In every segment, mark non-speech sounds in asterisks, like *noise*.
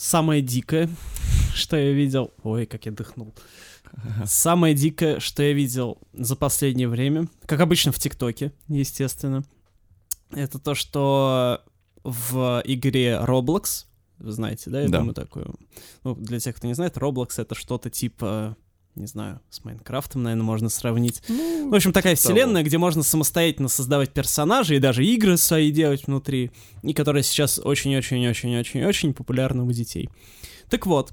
самое дикое, *laughs* что я видел... Ой, как я дыхнул. Самое дикое, что я видел за последнее время, как обычно в ТикТоке, естественно, это то, что в игре Roblox, вы знаете, да, я Да. думаю, такую. Ну, для тех, кто не знает, Roblox это что-то типа, не знаю, с Майнкрафтом, наверное, можно сравнить. В общем, такая того. вселенная, где можно самостоятельно создавать персонажей и даже игры свои делать внутри, и которая сейчас очень-очень-очень-очень-очень популярна у детей. Так вот,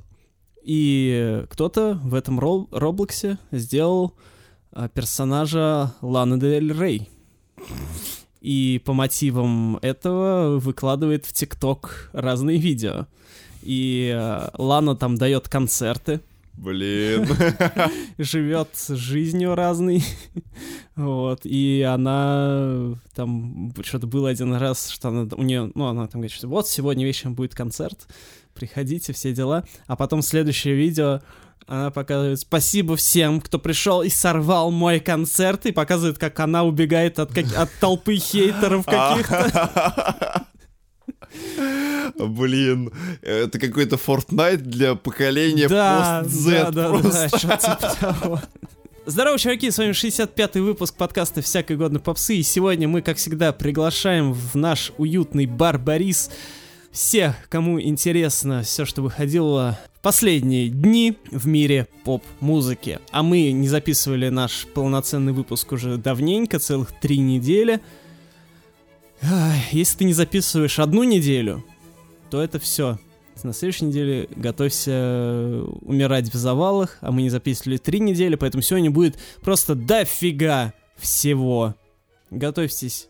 и кто-то в этом Ро- Роблоксе сделал а, персонажа Ланы Дель Рей. И по мотивам этого выкладывает в ТикТок разные видео. И а, Лана там дает концерты, Блин. *laughs* живет жизнью разной. вот. И она там что-то было один раз, что она у нее, ну, она там говорит, что вот сегодня вечером будет концерт, приходите, все дела. А потом следующее видео она показывает спасибо всем, кто пришел и сорвал мой концерт, и показывает, как она убегает от, как- от толпы хейтеров *laughs* каких-то. *laughs* Блин, это какой-то Fortnite для поколения Да, пост-Z да, просто. да, типа. Здорово, чуваки, с вами 65-й выпуск подкаста «Всякой годной попсы», и сегодня мы, как всегда, приглашаем в наш уютный бар «Борис» всех, кому интересно все, что выходило в последние дни в мире поп-музыки. А мы не записывали наш полноценный выпуск уже давненько, целых три недели. Если ты не записываешь одну неделю, то это все. На следующей неделе готовься э, умирать в завалах, а мы не записывали три недели, поэтому сегодня будет просто дофига всего. Готовьтесь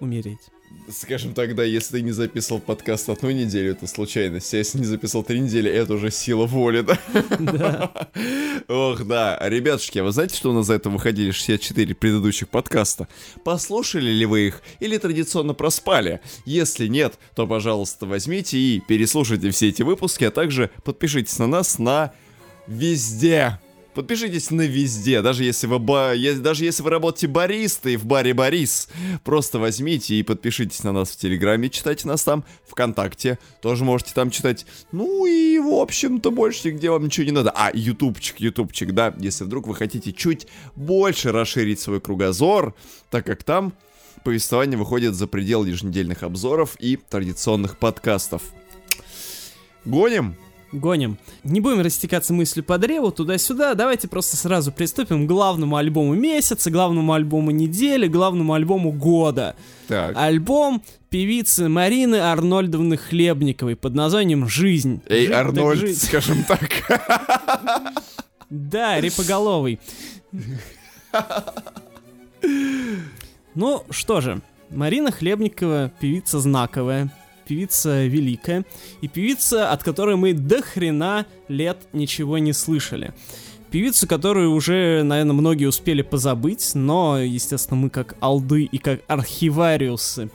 умереть. Скажем тогда, если ты не записывал подкаст одну неделю, это случайность. А если не записал три недели, это уже сила воли, да? Да. Ох, да. Ребятушки, а вы знаете, что у нас за это выходили 64 предыдущих подкаста? Послушали ли вы их или традиционно проспали? Если нет, то, пожалуйста, возьмите и переслушайте все эти выпуски, а также подпишитесь на нас на везде. Подпишитесь на везде, даже если вы, ба- даже если вы работаете баристой в баре Борис. Просто возьмите и подпишитесь на нас в Телеграме, читайте нас там, ВКонтакте, тоже можете там читать. Ну и, в общем-то, больше нигде вам ничего не надо. А, ютубчик, ютубчик, да, если вдруг вы хотите чуть больше расширить свой кругозор, так как там повествование выходит за пределы еженедельных обзоров и традиционных подкастов. Гоним? Гоним. Не будем растекаться мыслью по древу туда-сюда. Давайте просто сразу приступим к главному альбому месяца, главному альбому недели, главному альбому года. Так. Альбом певицы Марины Арнольдовны Хлебниковой под названием «Жизнь». Эй, Жить так Арнольд, жить. скажем так. Да, репоголовый. Ну, что же, Марина Хлебникова певица знаковая, певица великая, и певица, от которой мы до хрена лет ничего не слышали. Певицу, которую уже, наверное, многие успели позабыть, но, естественно, мы как алды и как архивариусы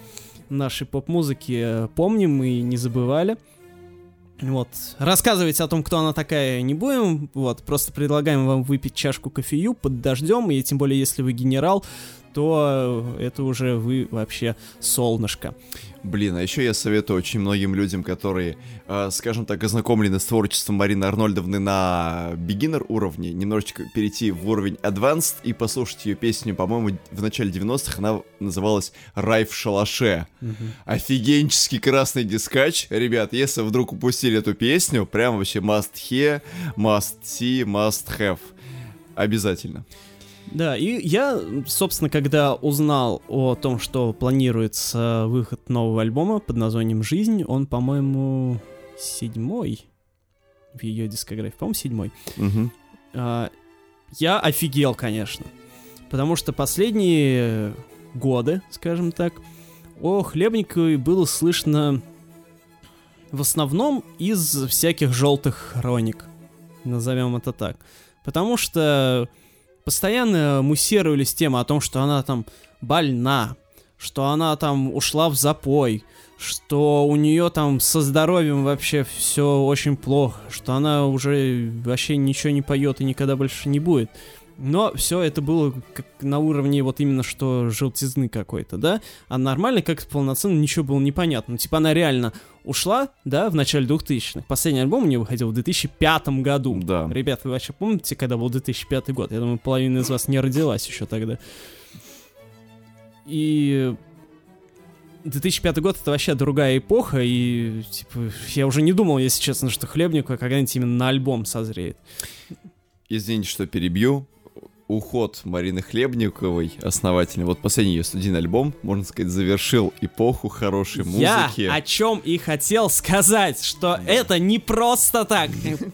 нашей поп-музыки э, помним и не забывали. Вот. Рассказывать о том, кто она такая, не будем. Вот. Просто предлагаем вам выпить чашку кофею под дождем. И тем более, если вы генерал, то э, это уже вы вообще солнышко. Блин, а еще я советую очень многим людям, которые, э, скажем так, ознакомлены с творчеством Марины Арнольдовны на beginner уровне, немножечко перейти в уровень advanced и послушать ее песню, по-моему, в начале 90-х она называлась «Рай в шалаше». Офигенческий красный дискач. Ребят, если вдруг упустили эту песню, прям вообще must hear, must see, must have. Обязательно. Да, и я, собственно, когда узнал о том, что планируется выход нового альбома под названием «Жизнь», он, по-моему, седьмой в ее дискографии, по-моему, седьмой. Мгм. А, я офигел, конечно. Потому что последние годы, скажем так, о Хлебниковой было слышно в основном из всяких желтых хроник. Назовем это так. Потому что постоянно муссировались темы о том, что она там больна, что она там ушла в запой, что у нее там со здоровьем вообще все очень плохо, что она уже вообще ничего не поет и никогда больше не будет. Но все это было как на уровне вот именно что желтизны какой-то, да? А нормально как-то полноценно ничего было непонятно. Типа она реально ушла, да, в начале 2000-х. Последний альбом у нее выходил в 2005 году. Да. Ребят, вы вообще помните, когда был 2005 год? Я думаю, половина из вас не родилась еще тогда. И 2005 год это вообще другая эпоха, и типа я уже не думал, если честно, что Хлебникова когда-нибудь именно на альбом созреет. Извините, что перебью. Уход Марины Хлебниковой, основательный, вот последний ее студийный альбом, можно сказать, завершил эпоху хорошей музыки. Я о чем и хотел сказать, что это не просто так.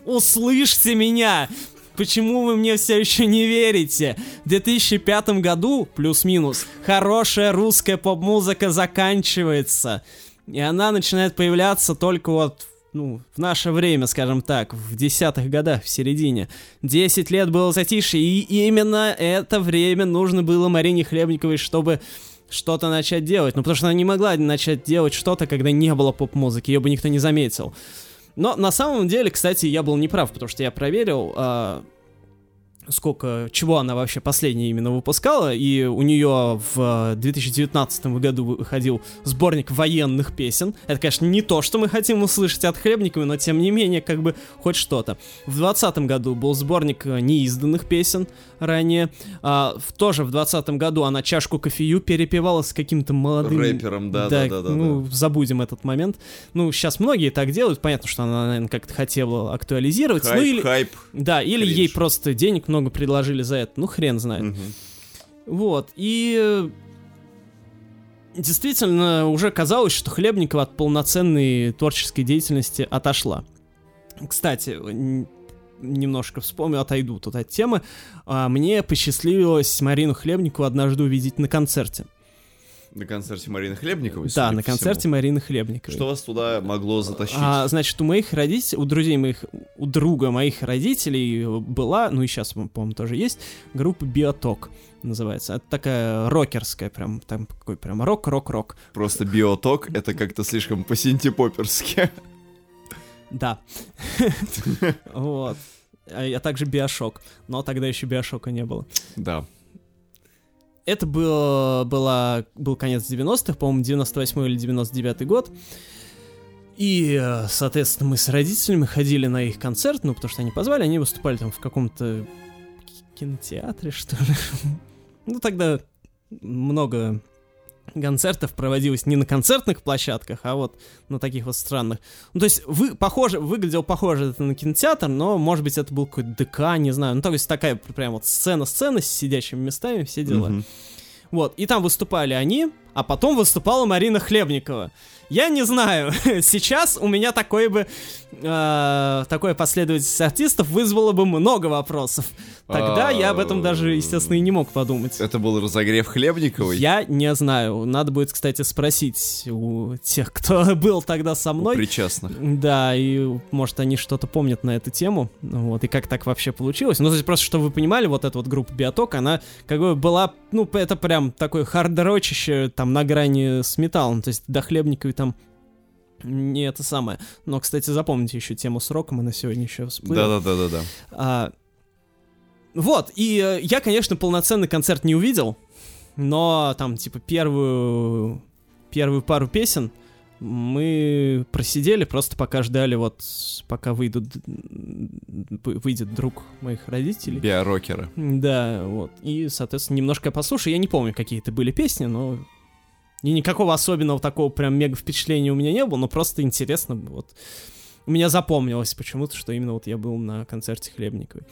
Услышьте меня! Почему вы мне все еще не верите? В 2005 году, плюс-минус, хорошая русская поп-музыка заканчивается. И она начинает появляться только вот ну, в наше время, скажем так, в десятых годах, в середине. Десять лет было затишье, и именно это время нужно было Марине Хлебниковой, чтобы что-то начать делать. Ну, потому что она не могла начать делать что-то, когда не было поп-музыки, ее бы никто не заметил. Но на самом деле, кстати, я был неправ, потому что я проверил, э, сколько, чего она вообще последняя именно выпускала, и у нее в 2019 году выходил сборник военных песен. Это, конечно, не то, что мы хотим услышать от Хлебникова, но тем не менее, как бы, хоть что-то. В 2020 году был сборник э, неизданных песен ранее. А, в, тоже в 2020 году она чашку кофею перепевала с каким-то молодым... Рэпером, да, да, да, да. Ну, да. забудем этот момент. Ну, сейчас многие так делают, понятно, что она, наверное, как-то хотела актуализировать. Хайп, ну, или... хайп. Да, или кринж. ей просто денег много предложили за это. Ну, хрен знает. Мгм. Вот, и... э, Действительно, уже казалось, что Хлебникова от полноценной творческой деятельности отошла. Кстати, немножко вспомню, отойду тут от темы. А, Мне посчастливилось Марину Хлебникову однажды увидеть на концерте. На концерте Марины Хлебниковой, да, на по всему. концерте Марины Хлебниковой. Что вас туда могло затащить? А, значит, у моих родителей, у друзей моих, у друга моих родителей была, ну и сейчас, по-моему, тоже есть, группа Биоток называется. Это такая рокерская, прям, там какой прям рок-рок-рок. Просто биоток, это как-то слишком по-синтепоперски. Да. *laughs* Вот. А также Биошок, но тогда еще Биошока не было. Да. Это было, было, был конец 90-х, по-моему, 98 или 99 год. И, соответственно, мы с родителями ходили на их концерт, ну, потому что они позвали, они выступали там в каком-то кинотеатре, что ли. *laughs* Ну, тогда много концертов проводилось не на концертных площадках, а вот на таких вот странных. Ну, то есть, вы, похоже, выглядел похоже это на кинотеатр, но, может быть, это был какой-то ДК, не знаю. Ну, то есть, такая прям вот сцена-сцена с сидящими местами, все дела. Мгм. Вот, и там выступали они, а потом выступала Марина Хлебникова. Я не знаю, *laughs* сейчас у меня такой бы, э, такое последовательность артистов вызвало бы много вопросов. Тогда я об этом даже, естественно, и не мог подумать. Это был разогрев Хлебниковой? Я не знаю. Надо будет, кстати, спросить у тех, кто *laughs* был тогда со У мной. причастных. Да, и может они что-то помнят на эту тему, вот, и как так вообще получилось. Ну, то есть просто, чтобы вы понимали, вот эта вот группа Биоток, она как бы была, ну, это прям такой хардрочище, там, на грани с металлом, то есть до Хлебниковой там не это самое. Но, кстати, запомните еще тему с роком, она сегодня еще всплыла. Да-да-да-да-да. А, вот, и э, я, конечно, полноценный концерт не увидел, но там, типа, первую, первую пару песен мы просидели, просто пока ждали, вот, пока выйдут, вы- выйдет друг моих родителей. Биорокеры. Да, вот. И, соответственно, немножко послушай. Я не помню, какие это были песни, но... И никакого особенного такого прям мега впечатления у меня не было, но просто интересно. Вот. У меня запомнилось почему-то, что именно вот я был на концерте Хлебниковой.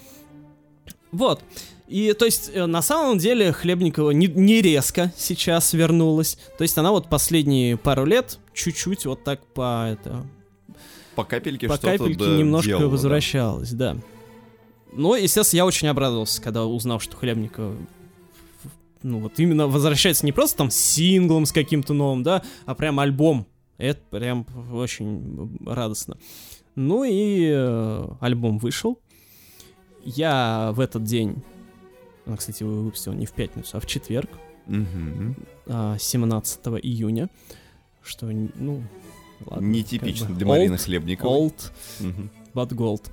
Вот. И, то есть, э, на самом деле, Хлебникова не, не резко сейчас вернулась. То есть, она вот последние пару лет чуть-чуть вот так по, это, По капельке по что-то капельке да, немножко делала, да. возвращалась, да. Но, естественно, я очень обрадовался, когда узнал, что Хлебникова ну вот именно возвращается не просто там с синглом с каким-то новым, да, а прям альбом. Это прям очень радостно. Ну и э, альбом вышел. Я в этот день, ну, кстати, его выпустил не в пятницу, а в четверг, а, 17 июня, что, ну, ладно. Нетипично как бы для Марины Хлебниковой. Old, Мгм. but gold.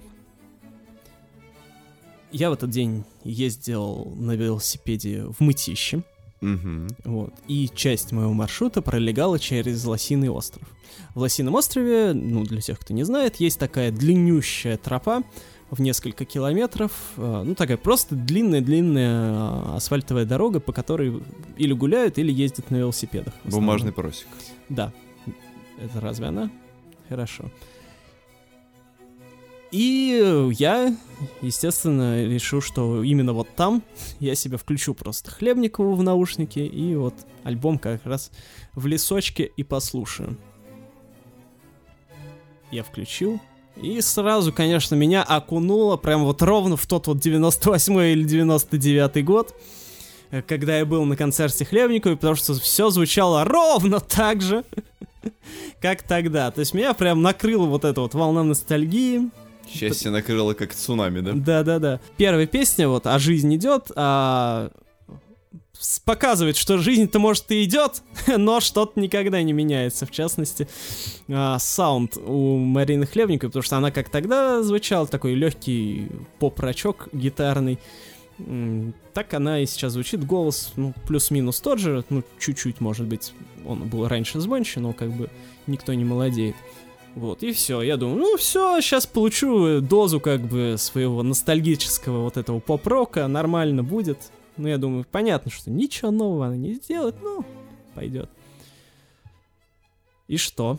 Я в этот день ездил на велосипеде в Мытище, Мгм. вот, и часть моего маршрута пролегала через Лосиный остров. В Лосином острове, ну, для тех, кто не знает, есть такая длиннющая тропа в несколько километров, э, ну, такая просто длинная-длинная э, асфальтовая дорога, по которой или гуляют, или ездят на велосипедах. Бумажный просик. Да. Это разве она? Хорошо. И я, естественно, решил, что именно вот там я себе включу просто Хлебникову в наушники и вот альбом как раз в лесочке и послушаю. Я включил, и сразу, конечно, меня окунуло прям вот ровно в тот вот 98 или 99 год, э, когда я был на концерте Хлебниковой, потому что все звучало ровно так же, *laughs* как тогда. То есть меня прям накрыла вот эта вот волна ностальгии. Счастье накрыло как цунами, да? Да-да-да. Первая песня вот «А жизнь идет», а показывает, что жизнь-то может и идет, *laughs* но что-то никогда не меняется. В частности, а, саунд у Марины Хлебниковой, потому что она как тогда звучала, такой легкий поп-рачок гитарный. Так она и сейчас звучит. Голос, ну, плюс-минус тот же, ну, чуть-чуть, может быть, он был раньше звонче, но как бы никто не молодеет. Вот, и все. Я думаю, ну все, сейчас получу дозу как бы своего ностальгического вот этого поп-рока, нормально будет. Ну, я думаю, понятно, что ничего нового она не сделает, ну, пойдет. И что?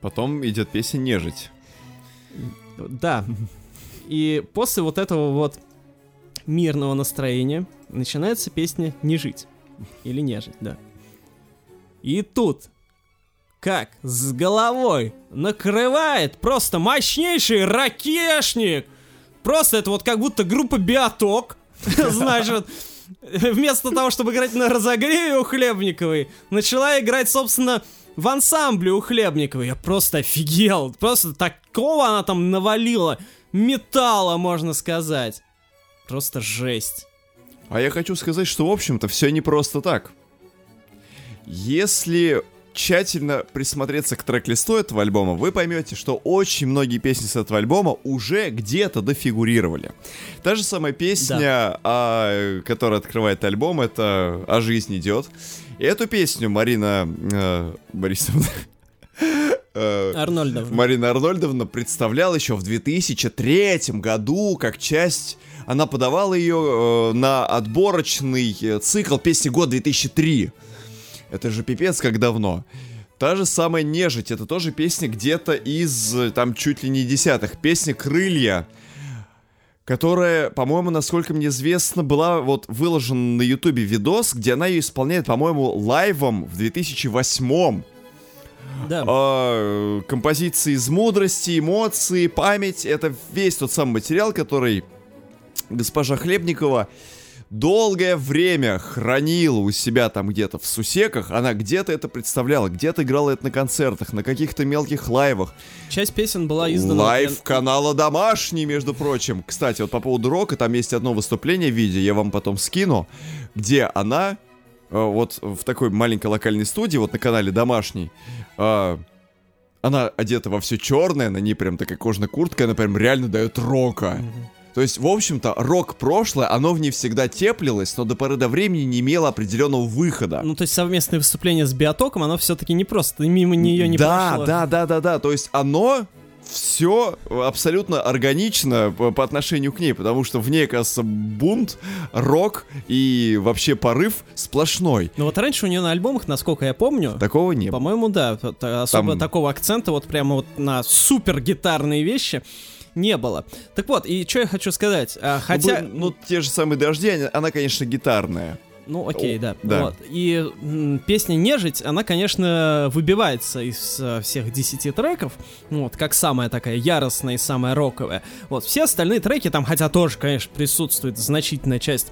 Потом идет песня «Нежить». Да. И после вот этого вот мирного настроения начинается песня «Не жить». Или «Не жить», да. И тут, как с головой накрывает просто мощнейший ракешник. Просто это вот как будто группа Биоток. *laughs* Значит, вместо того, чтобы играть на разогреве у Хлебниковой, начала играть, собственно, в ансамбле у Хлебниковой. Я просто офигел. Просто такого она там навалила. Металла, можно сказать. Просто жесть. А я хочу сказать, что, в общем-то, все не просто так. Если тщательно присмотреться к трек-листу этого альбома, вы поймете, что очень многие песни с этого альбома уже где-то дофигурировали. Та же самая песня, а, которая открывает альбом, это «А жизнь идет». И эту песню Марина э, Борисовна... *laughs* э, Арнольдовна. Марина Арнольдовна представляла еще в 2003 году как часть... Она подавала ее э, на отборочный э, цикл песни год 2003. Это же пипец как давно. Та же самая «Нежить», это тоже песня где-то из, там, чуть ли не десятых. Песня «Крылья», которая, по-моему, насколько мне известно, была вот выложена на ютубе видос, где она ее исполняет, по-моему, лайвом в 2008 Да. а, композиции из мудрости, эмоции, память. Это весь тот самый материал, который госпожа Хлебникова долгое время хранила у себя там где-то в сусеках. Она где-то это представляла, где-то играла это на концертах, на каких-то мелких лайвах. Часть песен была издана... Лайв канала Домашний, между прочим. Кстати, вот по поводу рока, там есть одно выступление в видео, я вам потом скину, где она э, вот в такой маленькой локальной студии, вот на канале Домашний, э, она одета во все черное, на ней прям такая кожаная куртка, она прям реально дает рока. Мгм. То есть, в общем-то, рок прошлое, оно в ней всегда теплилось, но до поры до времени не имело определенного выхода. Ну, то есть совместное выступление с Биотоком, оно все-таки не просто, мимо нее не да, прошло. да, да, да, да. То есть оно все абсолютно органично по, по отношению к ней, потому что в ней, кажется, бунт, рок и вообще порыв сплошной. Но вот раньше у нее на альбомах, насколько я помню, Такого не было. по-моему, да, особо Там- такого акцента вот прямо вот на супер гитарные вещи не было. Так вот, и что я хочу сказать, а, Ну, хотя... бы- Ну, те же самые дожди, они- она, конечно, гитарная. Ну, окей, О, да. да. Вот. И м, песня «Нежить», она, конечно, выбивается из э, всех 10 треков, ну, вот, как самая такая яростная и самая роковая. Вот, все остальные треки там, хотя тоже, конечно, присутствует значительная часть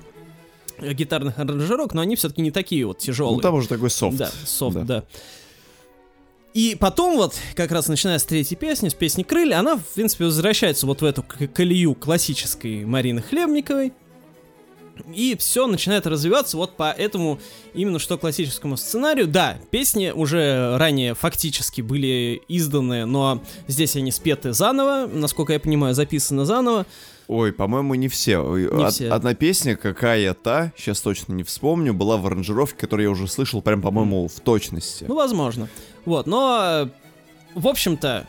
гитарных аранжировок, но они все-таки не такие вот тяжелые. Ну, там уже такой софт. Да, софт, Да. да. И потом вот, как раз начиная с третьей песни, с песни «Крылья», она, в принципе, возвращается вот в эту колею классической Марины Хлебниковой. И все начинает развиваться вот по этому именно что классическому сценарию. Да, песни уже ранее фактически были изданы, но здесь они спеты заново, насколько я понимаю, записаны заново. Ой, по-моему, не все. Не од- все. Одна песня, какая-то, сейчас точно не вспомню, была в аранжировке, которую я уже слышал прям, по-моему, в точности. Ну, возможно. Вот, но, э, в общем-то,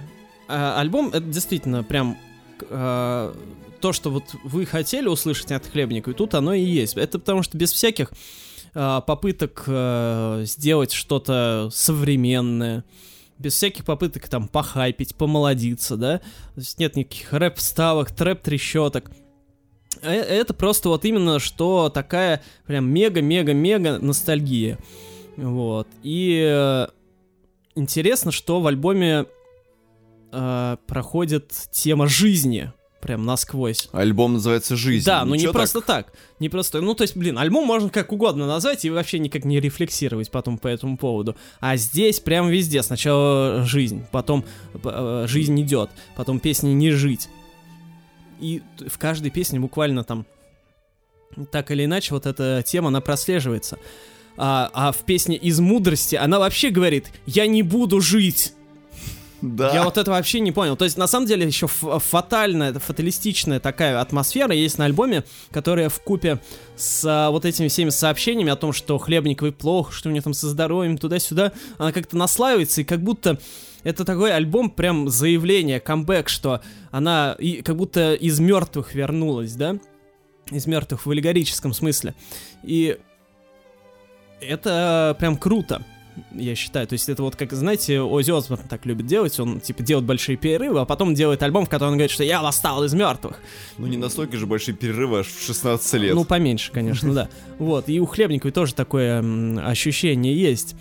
э, альбом это действительно прям э, то, что вот вы хотели услышать от Хлебника, и тут оно и есть. Это потому что без всяких э, попыток э, сделать что-то современное, без всяких попыток там похайпить, помолодиться, да, то есть нет никаких рэп-вставок, трэп-трещоток. Э, Это просто вот именно что такая прям мега-мега-мега ностальгия. Вот. И э, интересно, что в альбоме э, проходит тема жизни прям насквозь. Альбом называется «Жизнь». Да, ну не просто так. Не просто, ну то есть, блин, альбом можно как угодно назвать и вообще никак не рефлексировать потом по этому поводу. А здесь прям везде. Сначала жизнь, потом э, жизнь идет, потом песни не жить. И в каждой песне буквально там так или иначе вот эта тема, она прослеживается. А, а в песне «Из мудрости» она вообще говорит «Я не буду жить». Да. Я вот это вообще не понял. То есть, на самом деле, еще фатальная, фаталистичная такая атмосфера есть на альбоме, которая в купе с а, вот этими всеми сообщениями о том, что Хлебниковой плохо, что у нее там со здоровьем, туда-сюда, она как-то наслаивается, и как будто это такой альбом, прям заявление, камбэк, что она и, как будто из мертвых вернулась, да? Из мертвых в аллегорическом смысле. И это прям круто я считаю. То есть это вот как, знаете, Оззи Осборн так любит делать, он типа делает большие перерывы, а потом делает альбом, в котором он говорит, что я восстал из мертвых. Ну не настолько же большие перерывы аж в 16 лет. Ну, поменьше, конечно, да. *laughs* Вот, и у Хлебниковой тоже такое ощущение есть.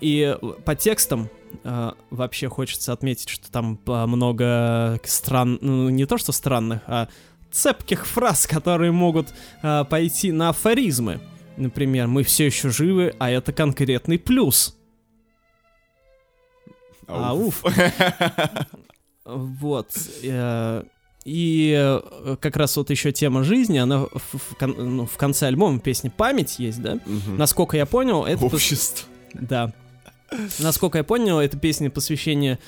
И по текстам э, вообще хочется отметить, что там э, много стран, ну, не то что странных, а цепких фраз, которые могут э, пойти на афоризмы. Например, мы все еще живы, а это конкретный плюс. Ауф. Вот. э, И э, как раз вот еще тема жизни, она в, в кон- ну, в конце альбома песни «Память» есть, да? Мгм. Насколько я понял, это... пос- Общество. Да. Насколько я понял, это песня посвящение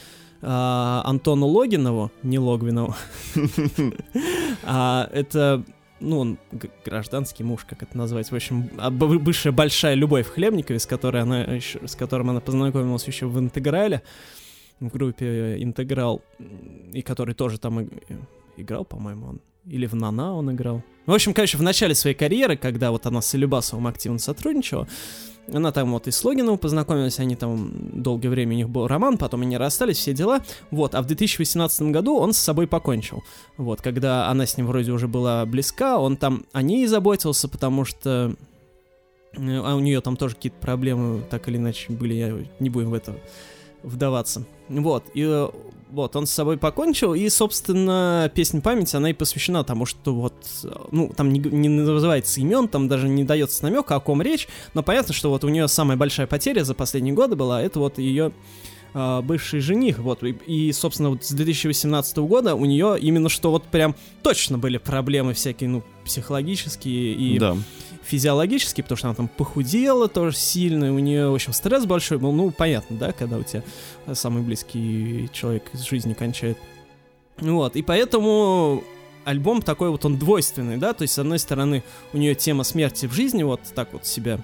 а, Антону Логинову, не Логвинову. *laughs* А это, ну, он гражданский муж, как это назвать. В общем, а, бывшая большая любовь Хлебниковой, с которой она ещё- с которым она познакомилась еще в Интеграле, в группе Интеграл, и который тоже там играл, по-моему, он. Или в Нана он играл. В общем, короче, в начале своей карьеры, когда вот она с Илюбасовым активно сотрудничала, она там вот и с Логиновым познакомилась, они там долгое время у них был роман, потом они расстались, все дела. Вот, а в 2018 году он с собой покончил. Вот, когда она с ним вроде уже была близка, он там о ней заботился, потому что э, а у нее там тоже какие-то проблемы, так или иначе, были, я не будем в это вдаваться. Вот, и э, вот, он с собой покончил, и, собственно, песня памяти, она и посвящена тому, что вот, э, ну, там не, не называется имен, там даже не дается намека, о ком речь, но понятно, что вот у нее самая большая потеря за последние годы была, это вот ее а, бывший жених, вот, и, и, собственно, вот с 2018 года у нее именно что вот прям точно были проблемы всякие, ну, психологические и Да. Физиологически, потому что она там похудела тоже сильно, у нее, в общем, стресс большой был, ну, понятно, да, когда у тебя самый близкий человек из жизни кончает. Вот, и поэтому альбом такой вот, он двойственный, да, то есть, с одной стороны, у нее тема смерти в жизни вот так вот себя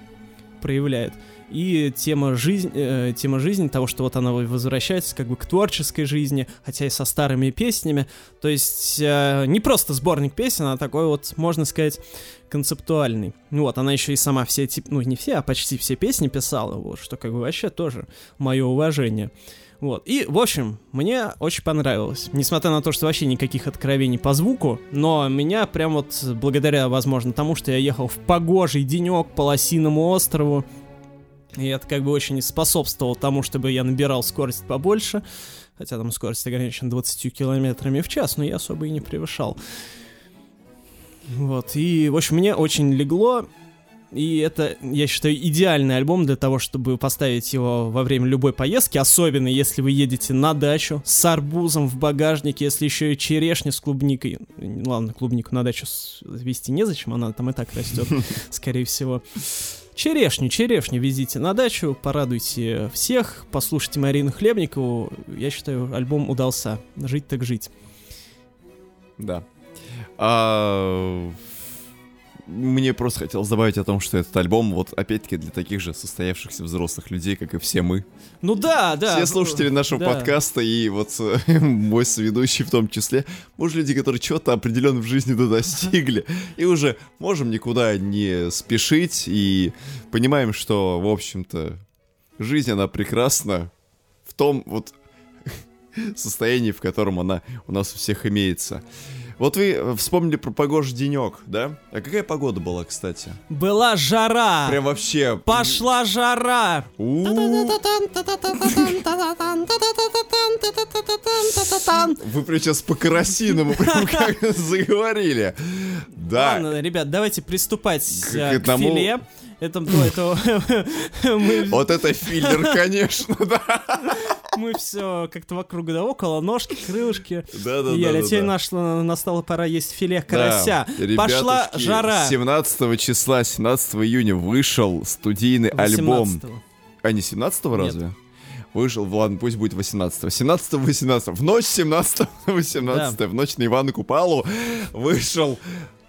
проявляет, и тема жизни, э, тема жизни того, что вот она возвращается как бы к творческой жизни, хотя и со старыми песнями, то есть э, не просто сборник песен, а такой вот, можно сказать, концептуальный. Ну Вот, она еще и сама все ну не все, а почти все песни писала, вот, что как бы вообще тоже мое уважение. Вот, и, в общем, мне очень понравилось. Несмотря на то, что вообще никаких откровений по звуку, но меня прям вот, благодаря, возможно, тому, что я ехал в погожий денек по Лосиному острову, и это как бы очень способствовало тому, чтобы я набирал скорость побольше, хотя там скорость ограничена 20 километрами в час, но я особо и не превышал. Вот, и, в общем, мне очень легло, и это, я считаю, идеальный альбом для того, чтобы поставить его во время любой поездки, особенно если вы едете на дачу с арбузом в багажнике, если еще и черешня с клубникой. Ладно, клубнику на дачу везти незачем, она там и так растет, *laughs* скорее всего. Черешню, черешню везите на дачу, порадуйте всех, послушайте Марину Хлебникову. Я считаю, альбом удался. Жить так жить. Да. А, мне просто хотелось добавить о том, что этот альбом, вот опять-таки для таких же состоявшихся взрослых людей, как и все мы. Ну да, да. Все ну, слушатели нашего да. подкаста и вот э, *laughs* мой соведущий в том числе, может, люди, которые чего-то определенно в жизни достигли, и уже можем никуда не спешить, и понимаем, что, в общем-то, жизнь, она прекрасна в том вот *laughs* состоянии, в котором она у нас у всех имеется. Вот вы вспомнили про погожий денек, да? А какая погода была, кстати? Была жара. Прям вообще... Пошла жара. Вы прям сейчас по-карасиному *laughs* прям как заговорили. Да. Ладно, ребят, давайте приступать К- э, к к филе. Это, это *laughs* мы, Вот это филлер, *laughs* конечно, да. мы все как-то вокруг да около, ножки, крылышки. Да, да, да. да, теперь нашла, настала пора есть филе карася. Пошла жара. 17 числа, 17 июня вышел студийный альбом. 18-го. А не 17 Нет. разве? Вышел, ладно, пусть будет 18 17 18 В ночь 17 18 *laughs* в ночь на Ивана Купалу вышел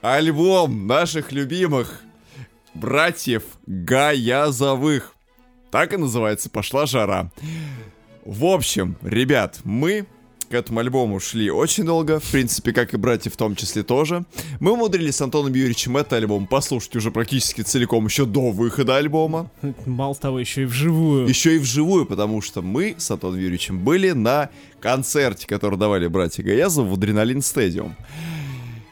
альбом наших любимых братьев Гаязовых. Так и называется «Пошла жара». В общем, ребят, мы к этому альбому шли очень долго, в принципе, как и братья в том числе тоже. Мы умудрились с Антоном Юрьевичем этот альбом послушать уже практически целиком еще до выхода альбома. Мало того, еще и вживую. Еще и вживую, потому что мы с Антоном Юрьевичем были на концерте, который давали братья Гаязов в Адреналин Стадиум.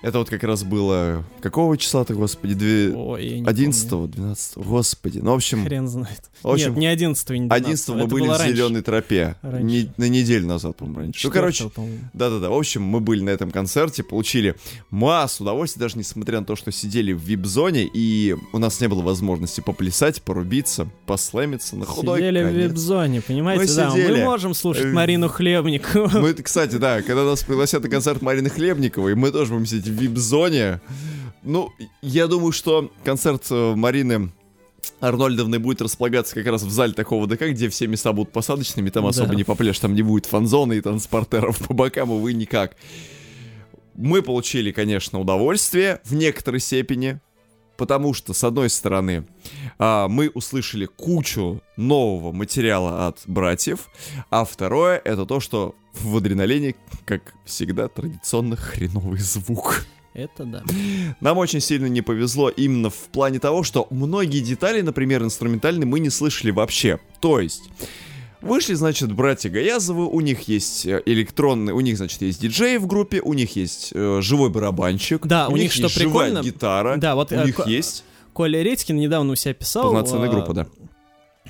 Это вот как раз было... Какого числа-то, господи? Две... Ой, я не 11 12 господи. Ну, в общем. Хрен знает. В общем, Нет, не 11 и не 12 11 мы были в зеленой тропе. Раньше. Не- на неделю назад, по-моему, раньше. Ну, короче, да-да-да. В общем, мы были на этом концерте, получили массу удовольствия, даже несмотря на то, что сидели в вип-зоне, и у нас не было возможности поплясать, порубиться, послэмиться на худой Сидели в конец. вип-зоне, понимаете? Мы да, сидели. мы можем слушать Э, Марину Хлебникову. Мы, кстати, да, когда нас пригласят на концерт Марины Хлебниковой, мы тоже будем сидеть в вип-зоне. Ну, я думаю, что концерт э, Марины Арнольдовны будет располагаться как раз в зале такого ДК, где все места будут посадочными, там особо Да. не попляшь, там не будет фан-зоны и транспортеров по бокам, увы, никак. Мы получили, конечно, удовольствие в некоторой степени, потому что, с одной стороны, а, мы услышали кучу нового материала от братьев, а второе — это то, что в адреналине, как всегда, традиционно хреновый звук. Это да. Нам очень сильно не повезло именно в плане того, что многие детали, например, инструментальные, мы не слышали вообще. То есть... Вышли, значит, братья Гаязовы, у них есть э, электронный, у них, значит, есть диджей в группе, у них есть э, живой барабанщик, Да, у них есть что живая прикольно, гитара, да, вот, у э, них ко- есть Коля Редькин недавно у себя писал... полноценная а, группа, да.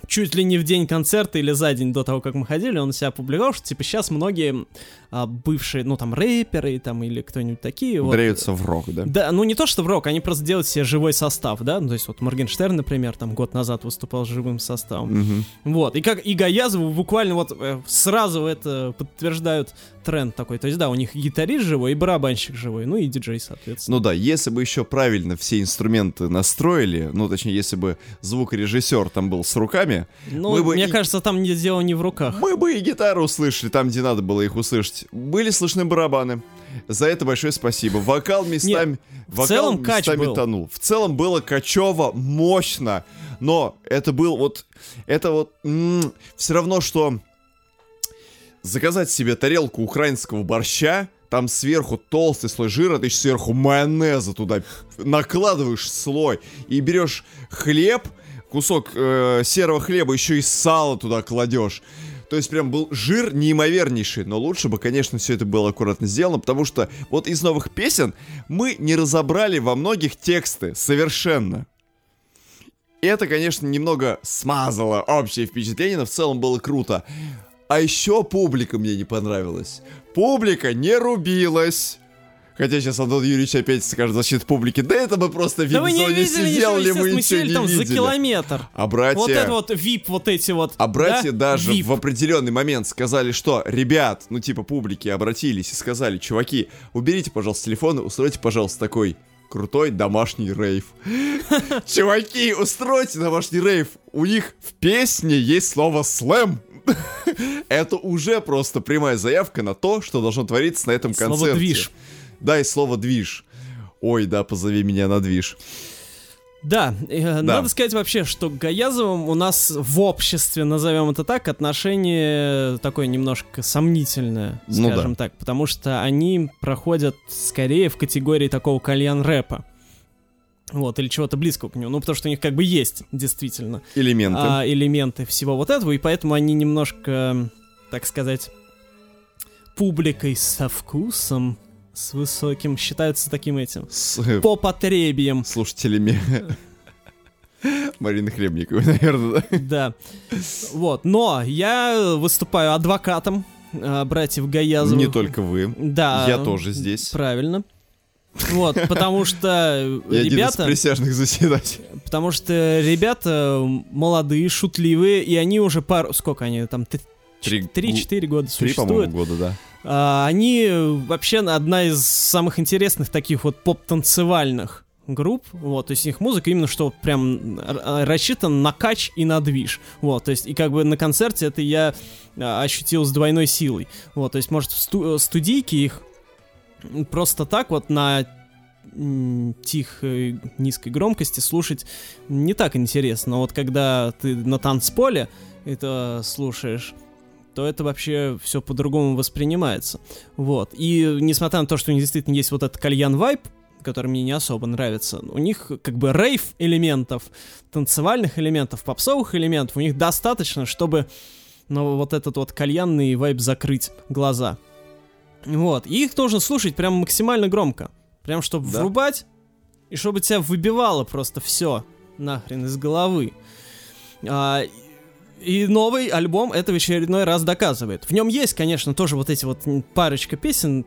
чуть ли не в день концерта или за день до того, как мы ходили, он себя опубликовал, что типа сейчас многие а, бывшие, ну там рэперы там или кто-нибудь такие. вот, Дреются в рок, да? Да, ну не то, что в рок, они просто делают себе живой состав, да, ну, то есть вот Моргенштерн, например, там год назад выступал с живым составом. Мгм. Вот, и как и Гаязову буквально вот э, сразу это подтверждают тренд такой. То есть да, у них гитарист живой, и барабанщик живой, ну и диджей, соответственно. Ну да, если бы еще правильно все инструменты настроили, ну точнее, если бы звукорежиссер там был с руками, Ну, мы бы мне и- кажется, там не дело не в руках. мы бы и гитару услышали там, где надо было их услышать. Были слышны барабаны. За это большое спасибо. Вокал местами, вокал целом кач местами был. тонул. В целом было качево, мощно. Но это был вот... Это вот... все равно, что заказать себе тарелку украинского борща, там сверху толстый слой жира, ты еще сверху майонеза туда накладываешь слой и берешь хлеб, кусок э, серого хлеба, еще и сало туда кладешь. То есть прям был жир неимовернейший, но лучше бы, конечно, все это было аккуратно сделано, потому что вот из новых песен мы не разобрали во многих тексты совершенно. И это, конечно, немного смазало общее впечатление, но в целом было круто. А еще публика мне не понравилась. Публика не рубилась. Хотя сейчас Антон Юрьевич опять скажет защиту публики. Да это мы просто в Да вы не видели сидели, ничего, мы естественно, мы ничего не там за видели. километр. А братья... Вот это вот вип, вот эти вот. А братья да? даже VIP. в определенный момент сказали, что, ребят, ну типа публики обратились и сказали, чуваки, уберите, пожалуйста, телефоны, устройте, пожалуйста, такой крутой домашний рейв. *laughs* Чуваки, устройте домашний рейв. У них в песне есть слово слэм. *laughs* Это уже просто прямая заявка на то, что должно твориться на этом Слово концерте. «движ». Да, и слово движ. Ой, да, позови меня на движ. Да, э, надо сказать вообще, что к Гаязовым у нас в обществе, назовем это так, отношение такое немножко сомнительное, Ну скажем да. так, потому что они проходят скорее в категории такого кальян-рэпа. Вот, или чего-то близкого к нему. Ну, потому что у них как бы есть, действительно, Элементы. а, элементы всего вот этого, и поэтому они немножко, так сказать, публикой со вкусом, с высоким, считаются таким этим, С по потребиям. слушателями Марины Хлебниковой, *laughs* наверное, да? Да. Вот. Но я выступаю адвокатом э, братьев Гаязовых. Не только вы. Да. Я тоже здесь. Правильно. Вот, потому что Я один из ребята, присяжных заседателей. потому что ребята молодые, шутливые, и они уже пару, сколько они там, т- Три- 3-4 года Три, по-моему, существуют. года, да. А, они вообще одна из самых интересных таких вот поп-танцевальных групп, вот, то есть их музыка именно что прям р- рассчитана на кач и на движ, вот, то есть и как бы на концерте это я а, ощутил с двойной силой, вот, то есть может сту- студийке их просто так вот на тихой, низкой громкости слушать не так интересно, но вот когда ты на танцполе это слушаешь, то это вообще все по-другому воспринимается. Вот. И несмотря на то, что у них действительно есть вот этот кальян вайп, который мне не особо нравится, у них как бы рейв элементов, танцевальных элементов, попсовых элементов, у них достаточно, чтобы ну, вот этот вот кальянный вайп закрыть глаза. Вот. И их нужно слушать прям максимально громко. Прям чтобы Да. врубать, и чтобы тебя выбивало просто все нахрен из головы. А, и новый альбом это в очередной раз доказывает. В нем есть, конечно, тоже вот эти вот парочка песен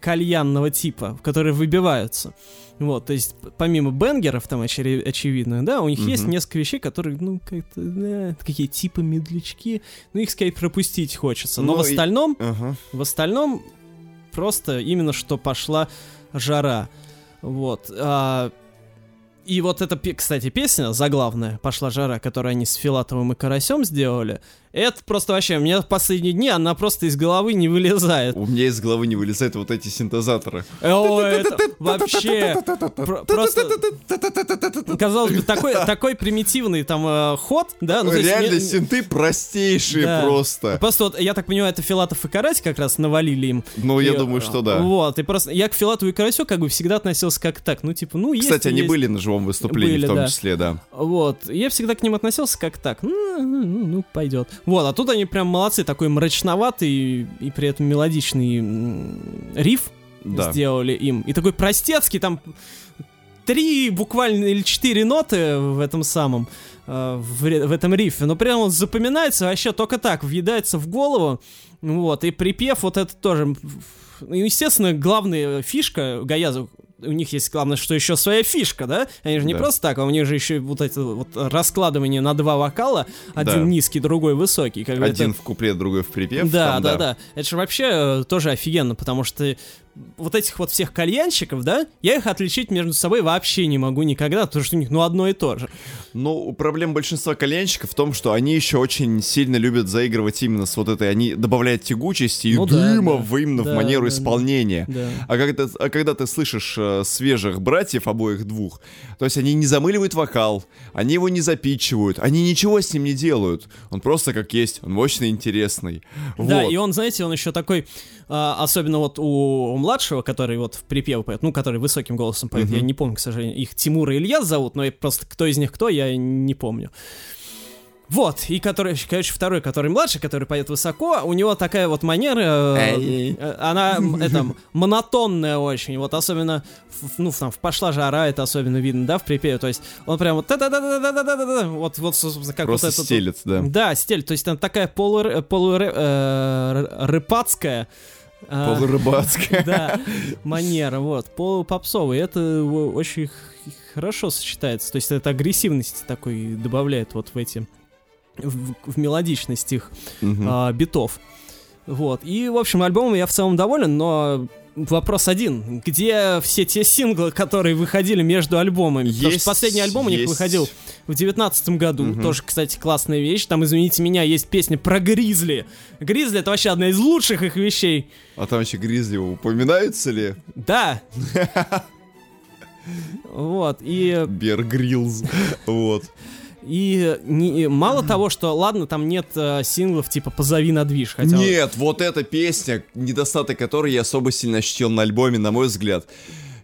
кальянного типа, которые выбиваются. Вот, то есть, помимо бенгеров там очери- очевидно, да, у них есть Мгм. несколько вещей, которые, ну, как-то, да, какие типа медлячки, ну, их, скорее, пропустить хочется. Но Ну в и- остальном, Ага. в остальном просто именно что пошла жара. Вот. а, и вот эта, кстати, песня заглавная «Пошла жара», которую они с Филатовым и Карасем сделали, это просто вообще, у меня в последние дни она просто из головы не вылезает. У меня из головы не вылезают вот эти синтезаторы. О, это вообще про- просто, казалось бы, такой, такой примитивный там э, ход, да? ну, Реально не- синты простейшие Да. просто. Просто вот, я так понимаю, это Филатов и Карась как раз навалили им. Ну, я думаю, что да. Вот, и просто я к Филатову и Карасю как бы всегда относился как так, ну типа, ну есть Кстати, они есть. были на живом выступлении Были, в том да. числе, да. Вот, я всегда к ним относился как так, ну, ну, ну, ну, пойдет. Вот, а тут они прям молодцы, такой мрачноватый и при этом мелодичный риф Да. сделали им. И такой простецкий, там три буквально или четыре ноты в этом самом, э, в, в этом рифе. Но прям он запоминается вообще только так, въедается в голову. Вот, и припев вот это тоже. Ну, естественно, главная фишка Гаязов, у них есть главное, что еще своя фишка, да? Они же не Да. просто так, а у них же еще вот это вот раскладывание на два вокала, один Да. низкий, другой высокий. Как бы это- Один в куплет, другой в припев. да, там, да, да, Это же вообще э, тоже офигенно, потому что вот этих вот всех кальянщиков, да, я их отличить между собой вообще не могу никогда, потому что у них ну одно и то же. Но проблема большинства кальянщиков в том, что они еще очень сильно любят заигрывать именно с вот этой, они добавляют тягучести и Ну да, дыма да. в именно Да, в манеру да, да. исполнения. Да. А когда, а когда ты слышишь э, свежих братьев, обоих двух, то есть они не замыливают вокал, они его не запичивают, они ничего с ним не делают. Он просто как есть, он мощный, интересный. Да, Вот. и он, знаете, он еще такой, а, особенно вот у, у младшего, который вот в припев поет, ну, который высоким голосом поет, я не помню, к сожалению, их Тимур и Ильяс зовут, но я просто кто из них кто, я не помню. Вот, и который, короче, второй, который младший, который поет высоко, у него такая вот манера, э, э, она, это, монотонная очень, вот особенно, в- ну, там, в «Пошла жара» это особенно видно, да, в припеве, то есть он прям вот вот, вот, как Просто вот этот... стелет, да. Да, стиль, то есть там такая полу, полу рыбацкая а, Полурыбацкая. *laughs* да, манера, вот, полупопсовый, это очень хорошо сочетается, то есть это агрессивности такой добавляет вот в эти, в, в мелодичность их Мгм. а, битов. Вот. И, в общем, альбомом я в целом доволен, но вопрос один. Где все те синглы, которые выходили между альбомами? Потому Есть, что последний альбом у них есть. выходил в девятнадцатом году. Мгм. Тоже, кстати, классная вещь. Там, извините меня, есть песня про Гризли. Гризли — это вообще одна из лучших их вещей. А там еще Гризли упоминаются ли? Да. *laughs* Вот, и... Бер Гриллз. Вот. И не, мало того, что, ладно, там нет э, синглов типа «Позови на движ», хотя... Нет, вот эта песня, недостаток которой я особо сильно ощутил на альбоме, на мой взгляд.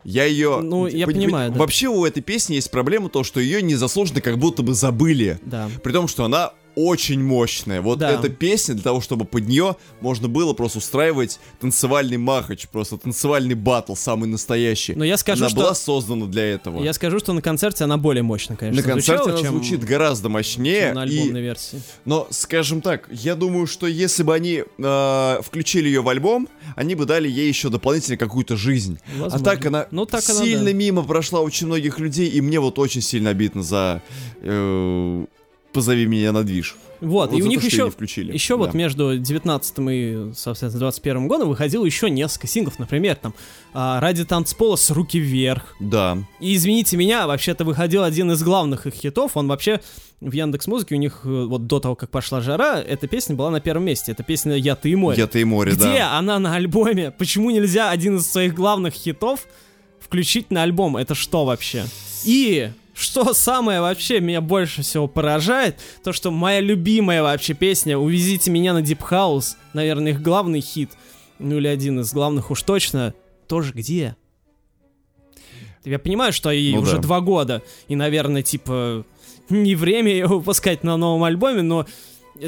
Я ее... Ну, я понимаю, да. Вообще у этой песни есть проблема то, что ее незаслуженно как будто бы забыли. Да. При том, что она очень мощная. Вот Да. эта песня, для того, чтобы под нее можно было просто устраивать танцевальный махач, просто танцевальный батл, самый настоящий. Но я скажу, она что... была создана для этого. Я скажу, что на концерте она более мощно, конечно, На концерте звучала, она чем, звучит гораздо мощнее. чем на и- альбомной версии. Но, скажем так, я думаю, что если бы они э, включили ее в альбом, они бы дали ей еще дополнительно какую-то жизнь. Возможно. А так она Ну, так она, сильно да. мимо прошла очень многих людей, и мне вот очень сильно обидно за э, «Позови меня на движ». Вот, и за у то, них её еще, включили. еще вот Да. между 19 и, соответственно, 21 годом выходило еще несколько синглов, например, там а, «Ради танцпола» с «Руки вверх». Да. И, извините меня, вообще-то выходил один из главных их хитов, он вообще в Яндекс Музыке у них э, вот до того, как пошла жара, эта песня была на первом месте. Это песня «Я, ты и море». Я-то и море, Где да. она на альбоме? Почему нельзя один из своих главных хитов включить на альбом? Это что вообще? И что самое вообще меня больше всего поражает, то что моя любимая вообще песня «Увезите меня на Deep House», наверное, их главный хит, ну или один из главных уж точно, тоже где? Я понимаю, что ей Ну уже да. два года, и, наверное, типа, не время ее выпускать на новом альбоме, но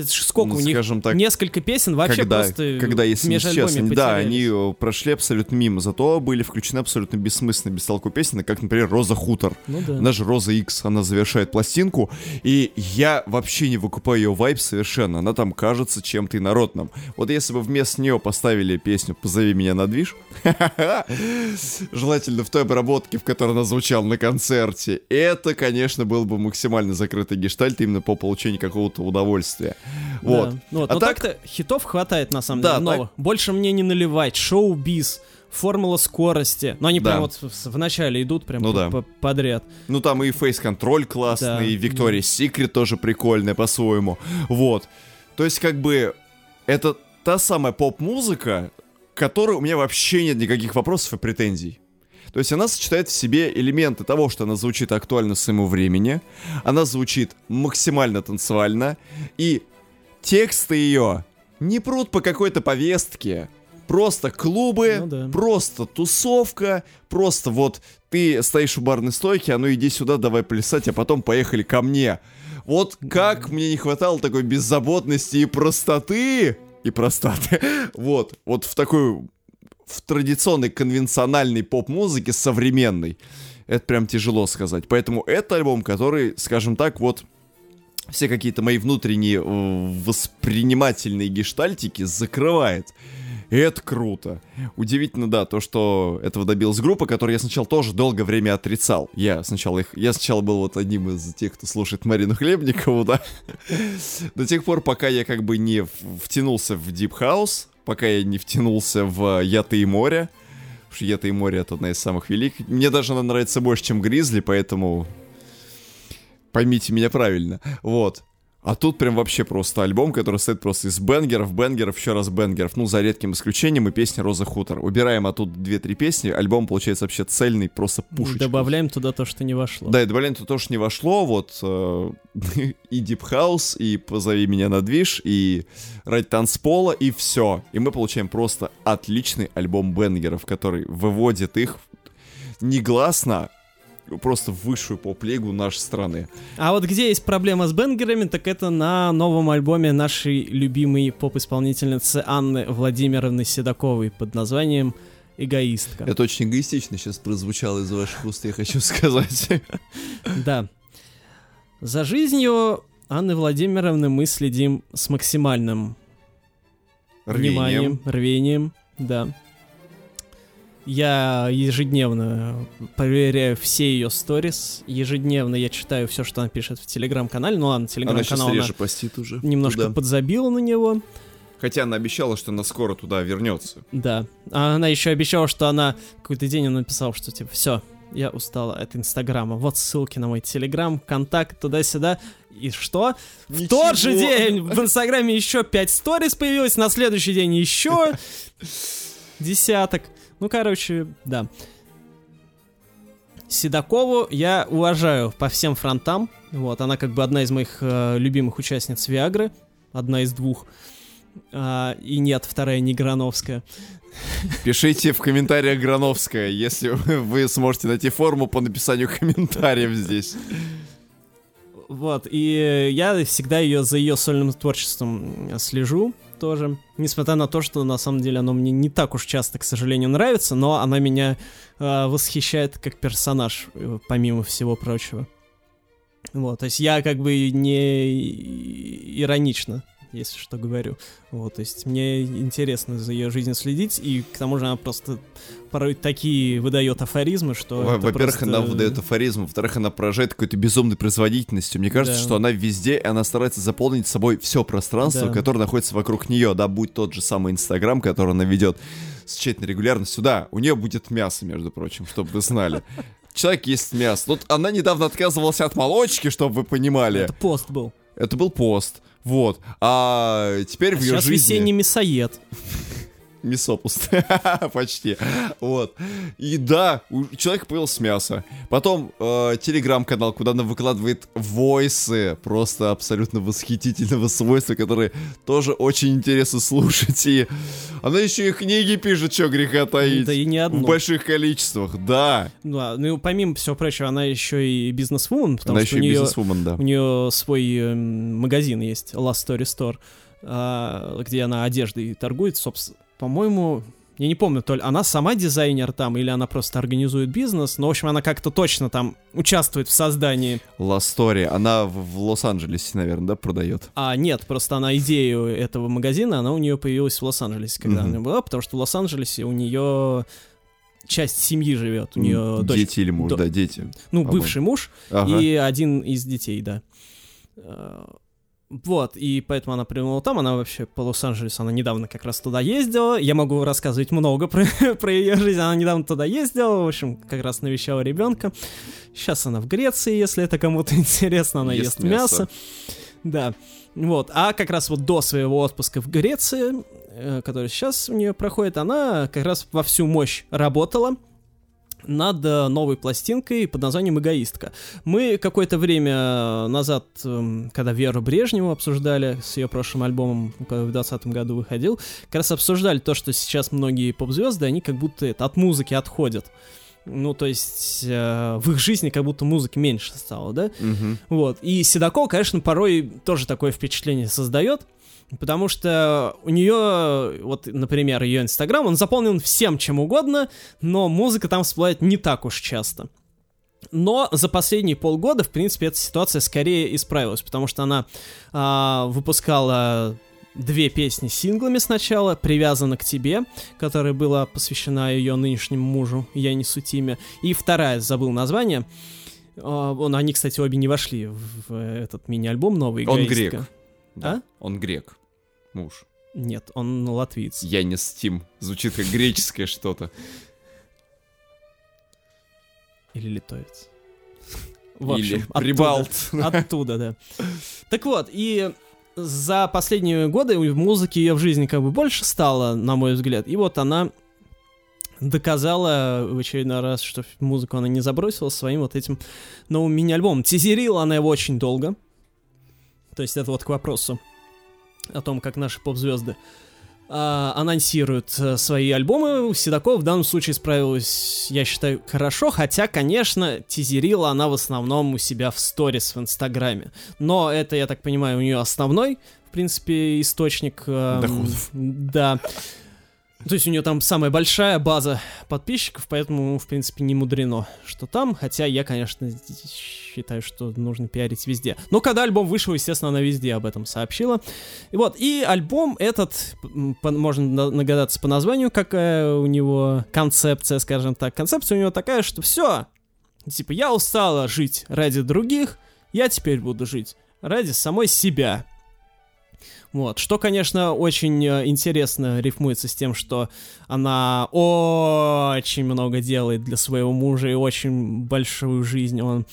сколько Ну, у них? так, Несколько песен вообще когда, просто когда если не они, да, они э, прошли абсолютно мимо, зато были включены абсолютно бессмысленные, бестолковые песни, как, например, «Роза Хутор». Ну да. Даже Роза X, она завершает пластинку, и я вообще не выкупаю ее вайб совершенно. Она там кажется чем-то инородным. Вот если бы вместо нее поставили песню «Позови меня на движ», *laughs* желательно в той обработке, в которой она звучала на концерте, это, конечно, был бы максимально закрытый гештальт именно по получению какого-то удовольствия. *laughs* Вот. Да. Ну, вот, А но так- так-то хитов хватает, на самом Да, деле, новых. Больше мне не наливать. Шоу-биз, формула скорости. Но они Да. прям вот в, в начале идут прям Ну да. по- подряд. Ну там и Face Control классный, Да. и Victoria's Secret тоже прикольная по-своему. Вот. То есть как бы это та самая поп-музыка, которой у меня вообще нет никаких вопросов и претензий. То есть она сочетает в себе элементы того, что она звучит актуально своему времени, она звучит максимально танцевально, и тексты ее не прут по какой-то повестке. Просто клубы, Ну да. просто тусовка, просто вот ты стоишь у барной стойки, а ну иди сюда, давай плясать, а потом поехали ко мне. Вот как мне не хватало такой беззаботности и простоты, и простоты, *laughs* вот, вот в такой, в традиционной конвенциональной поп-музыке современной. Это прям тяжело сказать. Поэтому это альбом, который, скажем так, вот все какие-то мои внутренние э, воспринимательные гештальтики закрывает. И это круто. Удивительно, да, то, что этого добилась группа, которую я сначала тоже долгое время отрицал. Я сначала их... Я сначала был вот одним из тех, кто слушает Марину Хлебникову, да. До тех пор, пока я как бы не втянулся в Deep House, пока я не втянулся в Я, ты и море. Потому и море — это одна из самых великих. Мне даже она нравится больше, чем Гризли, поэтому поймите меня правильно. Вот. А тут прям вообще просто альбом, который состоит просто из бенгеров, бенгеров, еще раз бенгеров. Ну, за редким исключением и песня «Роза Хутор». Убираем оттуда две-три песни, альбом получается вообще цельный, просто пушечка. Добавляем туда то, что не вошло. Да, и добавляем то, тоже не вошло, вот э, *laughs* и Deep House, и «Позови меня на движ», и «Ради танцпола», и все. И мы получаем просто отличный альбом бенгеров, который выводит их негласно просто в высшую поп-лигу нашей страны. А вот где есть проблема с бенгерами, так это на новом альбоме нашей любимой поп-исполнительницы Анны Владимировны Седоковой под названием «Эгоистка». Это очень эгоистично сейчас прозвучало из ваших уст, я хочу сказать. *laughs* Да. За жизнью Анны Владимировны мы следим с максимальным вниманием, рвением, да. Я ежедневно проверяю все ее сторис, ежедневно я читаю все, что она пишет в телеграм-канале. Ну ладно, Она телеграм-канал она реже постит уже. немножко туда. подзабила на него, Хотя она обещала, что она скоро туда вернется. да. А она еще обещала, что она какой-то день она написала, что типа все, я устала от Инстаграма. Вот ссылки на мой Телеграм, контакт туда-сюда. И что? В тот же день в Инстаграме еще 5 сторис появилось, на следующий день еще *laughs* десяток. Ну, короче, да. Седокову я уважаю по всем фронтам. Вот, она как бы одна из моих э, любимых участниц Виагры. Одна из двух. А, и нет, вторая не Грановская. Пишите в комментариях Грановская, если вы сможете найти форму по написанию комментариев здесь. Вот, и я всегда ее за ее сольным творчеством слежу тоже. Несмотря на то, что на самом деле оно мне не так уж часто, к сожалению, нравится, но она меня э, восхищает как персонаж, э, помимо всего прочего. Вот, то есть я как бы не иронично если что говорю. Вот, то есть мне интересно за ее жизнью следить, и к тому же она просто порой такие выдает афоризмы, что... Во-первых, просто... она выдает афоризмы, во-вторых, она поражает какой-то безумной производительностью. Мне кажется, да. что она везде, и она старается заполнить собой все пространство, да. которое находится вокруг нее, да, будь тот же самый Инстаграм, который она ведет с тщательной регулярностью, да, у нее будет мясо, между прочим, чтобы вы знали человек ест мясо. Вот она недавно отказывалась от молочки, чтобы вы понимали. Это пост был. Это был пост. Вот. А теперь а в ее сейчас жизни... весенний мясоед. Мясопуст. *laughs* Почти. Вот. И да, у человека появилось мясо. Потом э, телеграм-канал, куда она выкладывает войсы просто абсолютно восхитительного свойства, которые тоже очень интересно слушать. И она еще и книги пишет, что греха таить. Да и не одну. В больших количествах, да. Да, ну помимо всего прочего, она еще и бизнесвумен, потому она что еще у нее, бизнесвумен, да. у нее свой э, магазин есть, Last Story Store, э, где она одеждой торгует, собственно по-моему, я не помню, то ли она сама дизайнер там, или она просто организует бизнес, но, в общем, она как-то точно там участвует в создании. La Story, она в, в Лос-Анджелесе, наверное, да, продает? А, нет, просто она идею этого магазина, она у нее появилась в Лос-Анджелесе, когда mm-hmm. она была, потому что в Лос-Анджелесе у нее часть семьи живет, у нее дочь. Дети или муж, до... да, дети. Ну, бывший муж ага. и один из детей, да. Вот, и поэтому она придумала там, она вообще по Лос-Анджелесу, она недавно как раз туда ездила, я могу рассказывать много про, *laughs* про ее жизнь, она недавно туда ездила, в общем, как раз навещала ребенка. Сейчас она в Греции, если это кому-то *laughs* интересно, она ест, ест мясо. мясо. Да, вот, а как раз вот до своего отпуска в Греции, э, который сейчас у нее проходит, она как раз во всю мощь работала, над э, новой пластинкой под названием «Эгоистка». Мы какое-то время назад, эм, когда Веру Брежневу обсуждали с ее прошлым альбомом, который в 2020 году выходил, как раз обсуждали то, что сейчас многие поп-звезды, они как будто это, от музыки отходят. Ну, то есть э, в их жизни как будто музыки меньше стало, да? Угу. Вот. И Седокова, конечно, порой тоже такое впечатление создает. Потому что у нее, вот, например, ее Инстаграм, он заполнен всем чем угодно, но музыка там всплывает не так уж часто. Но за последние полгода, в принципе, эта ситуация скорее исправилась, потому что она а, выпускала две песни синглами сначала, «Привязана к тебе», которая была посвящена ее нынешнему мужу, я не Тиме, и вторая, забыл название, а, он, они, кстати, обе не вошли в этот мини-альбом новый. Он грек. Да. А? Он грек. Муж. Нет, он латвиец. Я не Стим. Звучит как греческое что-то. Или литовец. В общем, Или Прибалт. Оттуда, оттуда, да. Так вот, и за последние годы музыки ее в жизни как бы больше стало, на мой взгляд. И вот она доказала в очередной раз, что музыку она не забросила своим вот этим новым мини-альбомом. Тизерила она его очень долго. То есть это вот к вопросу о том, как наши поп-звезды а, анонсируют а, свои альбомы. Седокова в данном случае справилась, я считаю, хорошо, хотя, конечно, тизерила она в основном у себя в сторис в Инстаграме. Но это, я так понимаю, у нее основной, в принципе, источник... Э, Доходов. Да. То есть у нее там самая большая база подписчиков, поэтому, в принципе, не мудрено, что там. Хотя я, конечно, считаю, что нужно пиарить везде. Но когда альбом вышел, естественно, она везде об этом сообщила. И вот, и альбом этот, можно нагадаться по названию, какая у него концепция, скажем так. Концепция у него такая, что все, типа, я устала жить ради других, я теперь буду жить ради самой себя. Вот. Что, конечно, очень э, интересно рифмуется с тем, что она очень много делает для своего мужа и очень большую жизнь он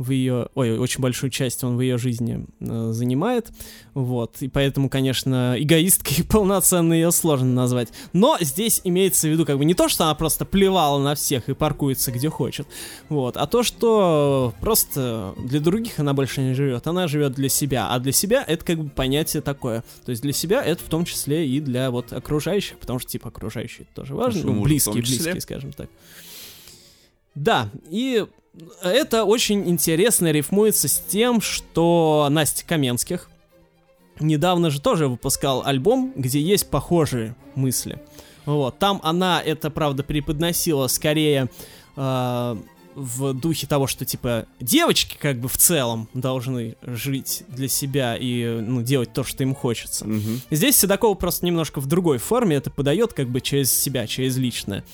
в ее, ой, очень большую часть он в ее жизни э, занимает, вот, и поэтому, конечно, эгоисткой полноценно ее сложно назвать. Но здесь имеется в виду как бы не то, что она просто плевала на всех и паркуется где хочет, вот, а то, что просто для других она больше не живет, она живет для себя, а для себя это как бы понятие такое, то есть для себя это в том числе и для вот окружающих, потому что типа окружающие тоже важно, ну, близкие, близкие, скажем так. Да, и это очень интересно рифмуется с тем, что Настя Каменских недавно же тоже выпускал альбом, где есть похожие мысли. Вот, там она это, правда, преподносила скорее э, в духе того, что, типа, девочки, как бы, в целом должны жить для себя и, ну, делать то, что им хочется. Мгм. Здесь Седокова просто немножко в другой форме это подает, как бы, через себя, через личное.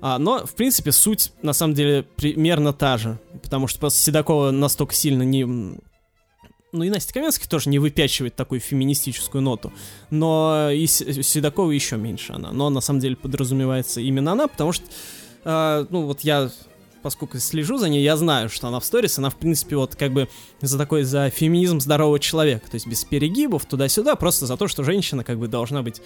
А, но, в принципе, суть, на самом деле, примерно та же. Потому что просто Седокова настолько сильно не... Ну и Настя Каменских тоже не выпячивает такую феминистическую ноту. Но и С- Седокова еще меньше она. Но на самом деле подразумевается именно она, потому что, а, ну вот я, поскольку слежу за ней, я знаю, что она в сторис, она в принципе вот как бы за такой, за феминизм здорового человека. То есть без перегибов туда-сюда, просто за то, что женщина как бы должна быть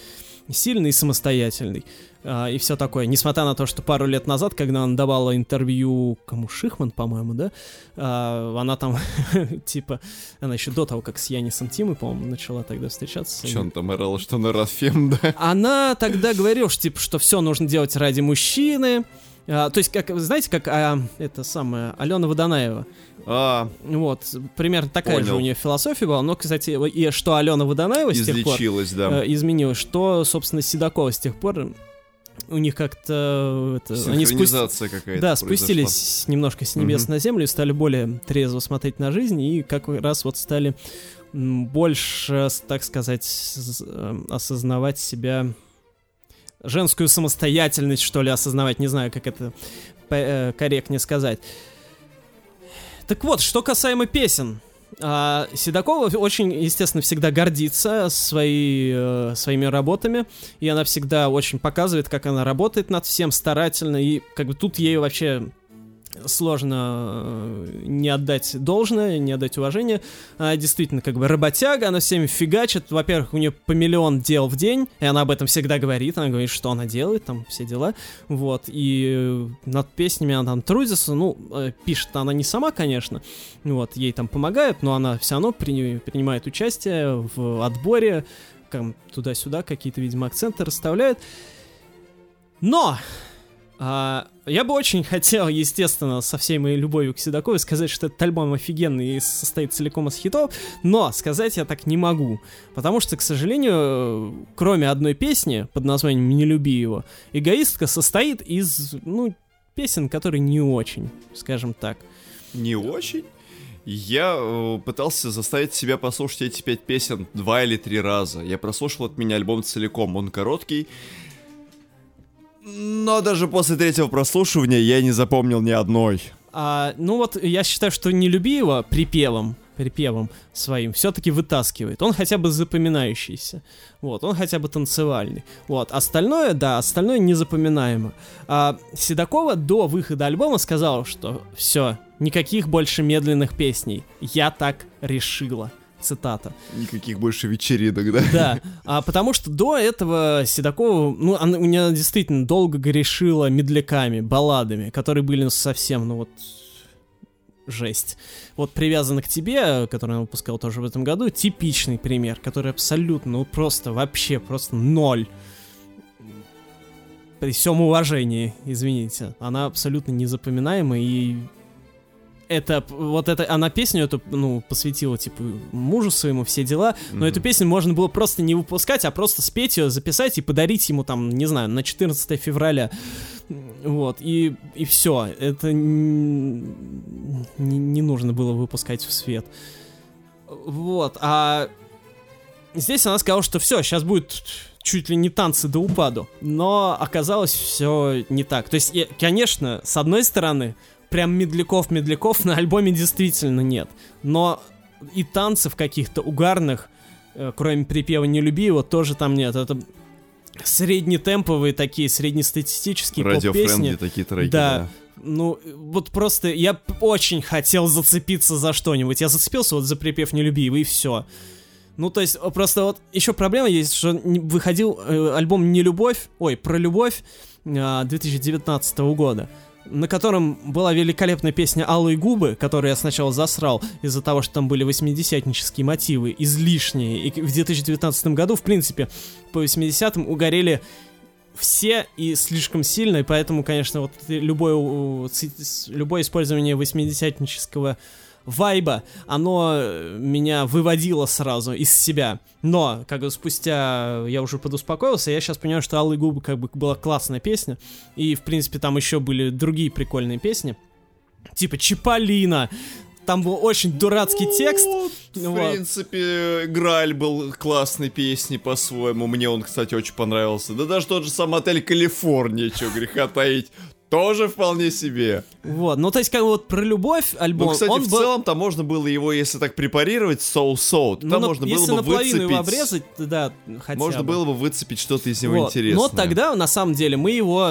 сильный и самостоятельный. А, и все такое. Несмотря на то, что пару лет назад, когда она давала интервью кому Шихман, по-моему, да, а, она там, *laughs* типа, она еще до того, как с Янисом Тимой, по-моему, начала тогда встречаться. Чё он там орал, что на Рафем, да? Она тогда говорила, что, типа, что все нужно делать ради мужчины. А, то есть, как, знаете, как а, это самое, Алена Водонаева. А, Вот, примерно такая же Понял. у нее философия была. Но, кстати, и что Алена Водонаева с тех пор да. э, изменилось, что, собственно, Седокова с тех пор у них как-то это, они спусти- какая-то да, произошла. спустились немножко с небес Мгм. на землю и стали более трезво смотреть на жизнь и как раз вот стали больше, так сказать, э, осознавать себя женскую самостоятельность, что ли, осознавать, не знаю, как это э, корректнее сказать. Так вот, что касаемо песен. А, Седокова очень, естественно, всегда гордится своей, э, своими работами, и она всегда очень показывает, как она работает над всем старательно, и как бы тут ей вообще сложно э, не отдать должное, не отдать уважение. Она действительно как бы работяга, она всеми фигачит. Во-первых, у нее по миллион дел в день, и она об этом всегда говорит, она говорит, что она делает, там все дела. Вот, и э, над песнями она там трудится, ну, э, пишет она не сама, конечно, вот, ей там помогают, но она все равно при- принимает участие в отборе, туда-сюда какие-то, видимо, акценты расставляет. Но а, я бы очень *laughs* хотел, естественно, со всей моей любовью к Седоковой сказать, что этот альбом офигенный и состоит целиком из хитов, но сказать я так не могу, потому что, к сожалению, кроме одной песни под названием «Не люби его», «Эгоистка» состоит из, ну, песен, которые не очень, скажем так. Не очень. Я э, пытался заставить себя послушать эти пять песен два или три раза. Я прослушал от меня альбом целиком. Он короткий. Но даже после третьего прослушивания я не запомнил ни одной. А, ну вот, я считаю, что «Не люби его» припевом, припевом своим все-таки вытаскивает. Он хотя бы запоминающийся. Вот, он хотя бы танцевальный. Вот, остальное, да, остальное незапоминаемо. А Седокова до выхода альбома сказала, что все, никаких больше медленных песней. Я так решила. Цитата. Никаких больше вечеринок, да? Да, а потому что до этого Седокова, ну, она, у нее действительно долго грешила медляками, балладами, которые были ну, совсем, ну вот, жесть. Вот «Привязана к тебе», который она выпускал тоже в этом году, типичный пример, который абсолютно, ну просто, вообще, просто ноль. При всем уважении, извините, она абсолютно незапоминаемая и это, вот это, она песню эту, ну, посвятила, типа, мужу своему, все дела, но Мгм. эту песню можно было просто не выпускать, а просто спеть ее, записать и подарить ему там, не знаю, на 14 февраля. Вот, и, и все. Это не, не нужно было выпускать в свет. Вот, а здесь она сказала, что все, сейчас будет чуть ли не танцы до упаду. Но оказалось все не так. То есть, конечно, с одной стороны, прям медляков-медляков на альбоме действительно нет. Но и танцев каких-то угарных, э, кроме припева «Не люби его», тоже там нет. Это среднетемповые такие, среднестатистические поп-песни. такие треки, Да. да. Ну, вот просто я очень хотел зацепиться за что-нибудь. Я зацепился вот за припев «Не люби его» и все. Ну, то есть, просто вот еще проблема есть, что выходил э, альбом «Не любовь», ой, «Про любовь» э, 2019 года, на котором была великолепная песня «Алые губы», которую я сначала засрал из-за того, что там были восьмидесятнические мотивы, излишние. И в 2019 году, в принципе, по 80-м угорели все и слишком сильно, и поэтому, конечно, вот любое, любое использование восьмидесятнического вайба, оно э, меня выводило сразу из себя. Но, как бы спустя я уже подуспокоился, я сейчас понимаю, что «Алые губы» как бы была классная песня, и, в принципе, там еще были другие прикольные песни, типа «Чиполлино», там был очень дурацкий текст, В Вот. принципе, Граль был классной песней по-своему. Мне он, кстати, очень понравился. Да даже тот же сам отель Калифорния, что греха таить, тоже вполне себе. вот, ну то есть как бы вот про любовь альбом, Ну, кстати, он в был... целом там можно было его, если так препарировать, соу-соу, то Ну, там на- можно было бы наполовину его выцепить... обрезать, да, хотя Можно бы. было бы выцепить что-то из него Вот. интересное. Но тогда, на самом деле, мы его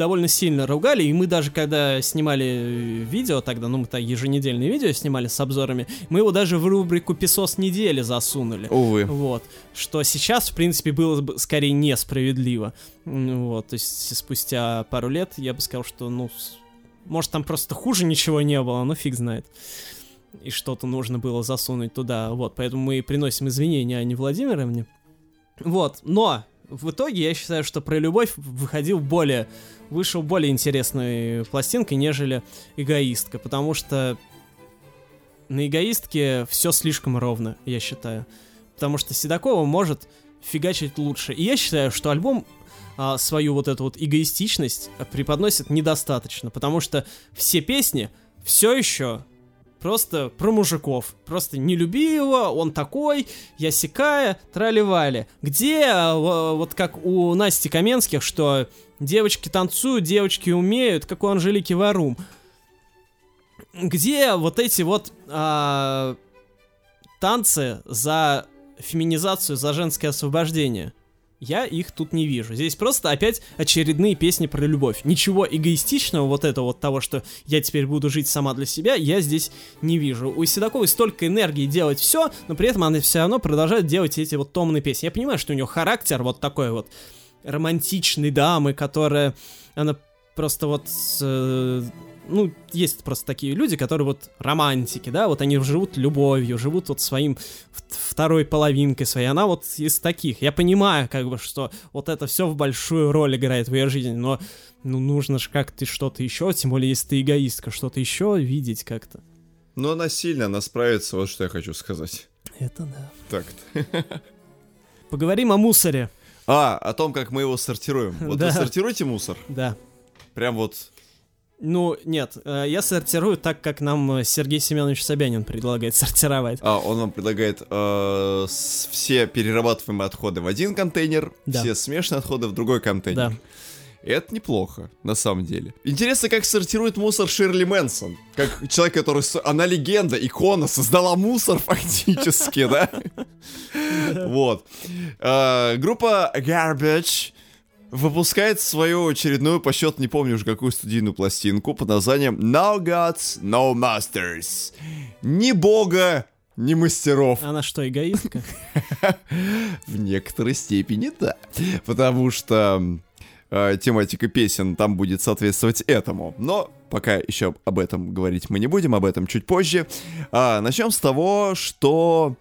довольно сильно ругали, и мы даже когда снимали э, видео тогда, ну, мы то еженедельные видео снимали с обзорами, мы его даже в рубрику «Песос недели» засунули. Увы. Вот. Что сейчас, в принципе, было бы скорее несправедливо. Вот. То есть спустя пару лет я бы сказал, что, ну, может, там просто хуже ничего не было, но фиг знает. И что-то нужно было засунуть туда. Вот. Поэтому мы приносим извинения Ане Владимировне. Вот. Но в итоге я считаю, что про любовь выходил более вышел более интересной пластинкой, нежели эгоистка, потому что на эгоистке все слишком ровно, я считаю. Потому что Седокова может фигачить лучше. И я считаю, что альбом а, свою вот эту вот эгоистичность преподносит недостаточно, потому что все песни все еще просто про мужиков. Просто не люби его, он такой, я сякая, трали-вали. Где, а, во- вот как у Насти Каменских, что девочки танцуют, девочки умеют, как у Анжелики Варум. Где вот эти вот а, танцы за феминизацию, за женское освобождение? Я их тут не вижу. Здесь просто опять очередные песни про любовь. Ничего эгоистичного, вот этого вот того, что я теперь буду жить сама для себя, я здесь не вижу. У Седоковой столько энергии делать все, но при этом она все равно продолжает делать эти вот томные песни. Я понимаю, что у нее характер вот такой вот романтичной дамы, которая... Она просто вот... э, ну, есть просто такие люди, которые вот романтики, да, вот они живут любовью, живут вот своим второй половинкой своей. Она вот из таких. Я понимаю, как бы, что вот это все в большую роль играет в ее жизни, но ну, нужно же как-то что-то еще, тем более, если ты эгоистка, что-то еще видеть как-то. Но она сильно, она справится, вот что я хочу сказать. Это да. Так. *laughs* Поговорим о мусоре. А, о том, как мы его сортируем. Вот Да. вы сортируете мусор? Да. Прям вот... Ну, нет, э, я сортирую так, как нам э, Сергей Семенович Собянин предлагает сортировать. А, он вам предлагает э, все перерабатываемые отходы в один контейнер, Да. все смешанные отходы в другой контейнер. Да. И это неплохо, на самом деле. Интересно, как сортирует мусор Ширли Мэнсон. Как человек, который... Она легенда, икона, создала мусор фактически, да? Вот. Э, Группа Garbage выпускает свою очередную, по счету не помню уже какую студийную пластинку под названием No Gods, No Masters. Ни бога, ни мастеров. Она что, эгоистка? *laughs* В некоторой степени да. Потому что э, тематика песен там будет соответствовать этому. Но пока еще об этом говорить мы не будем, об этом чуть позже. А, начнем с того, что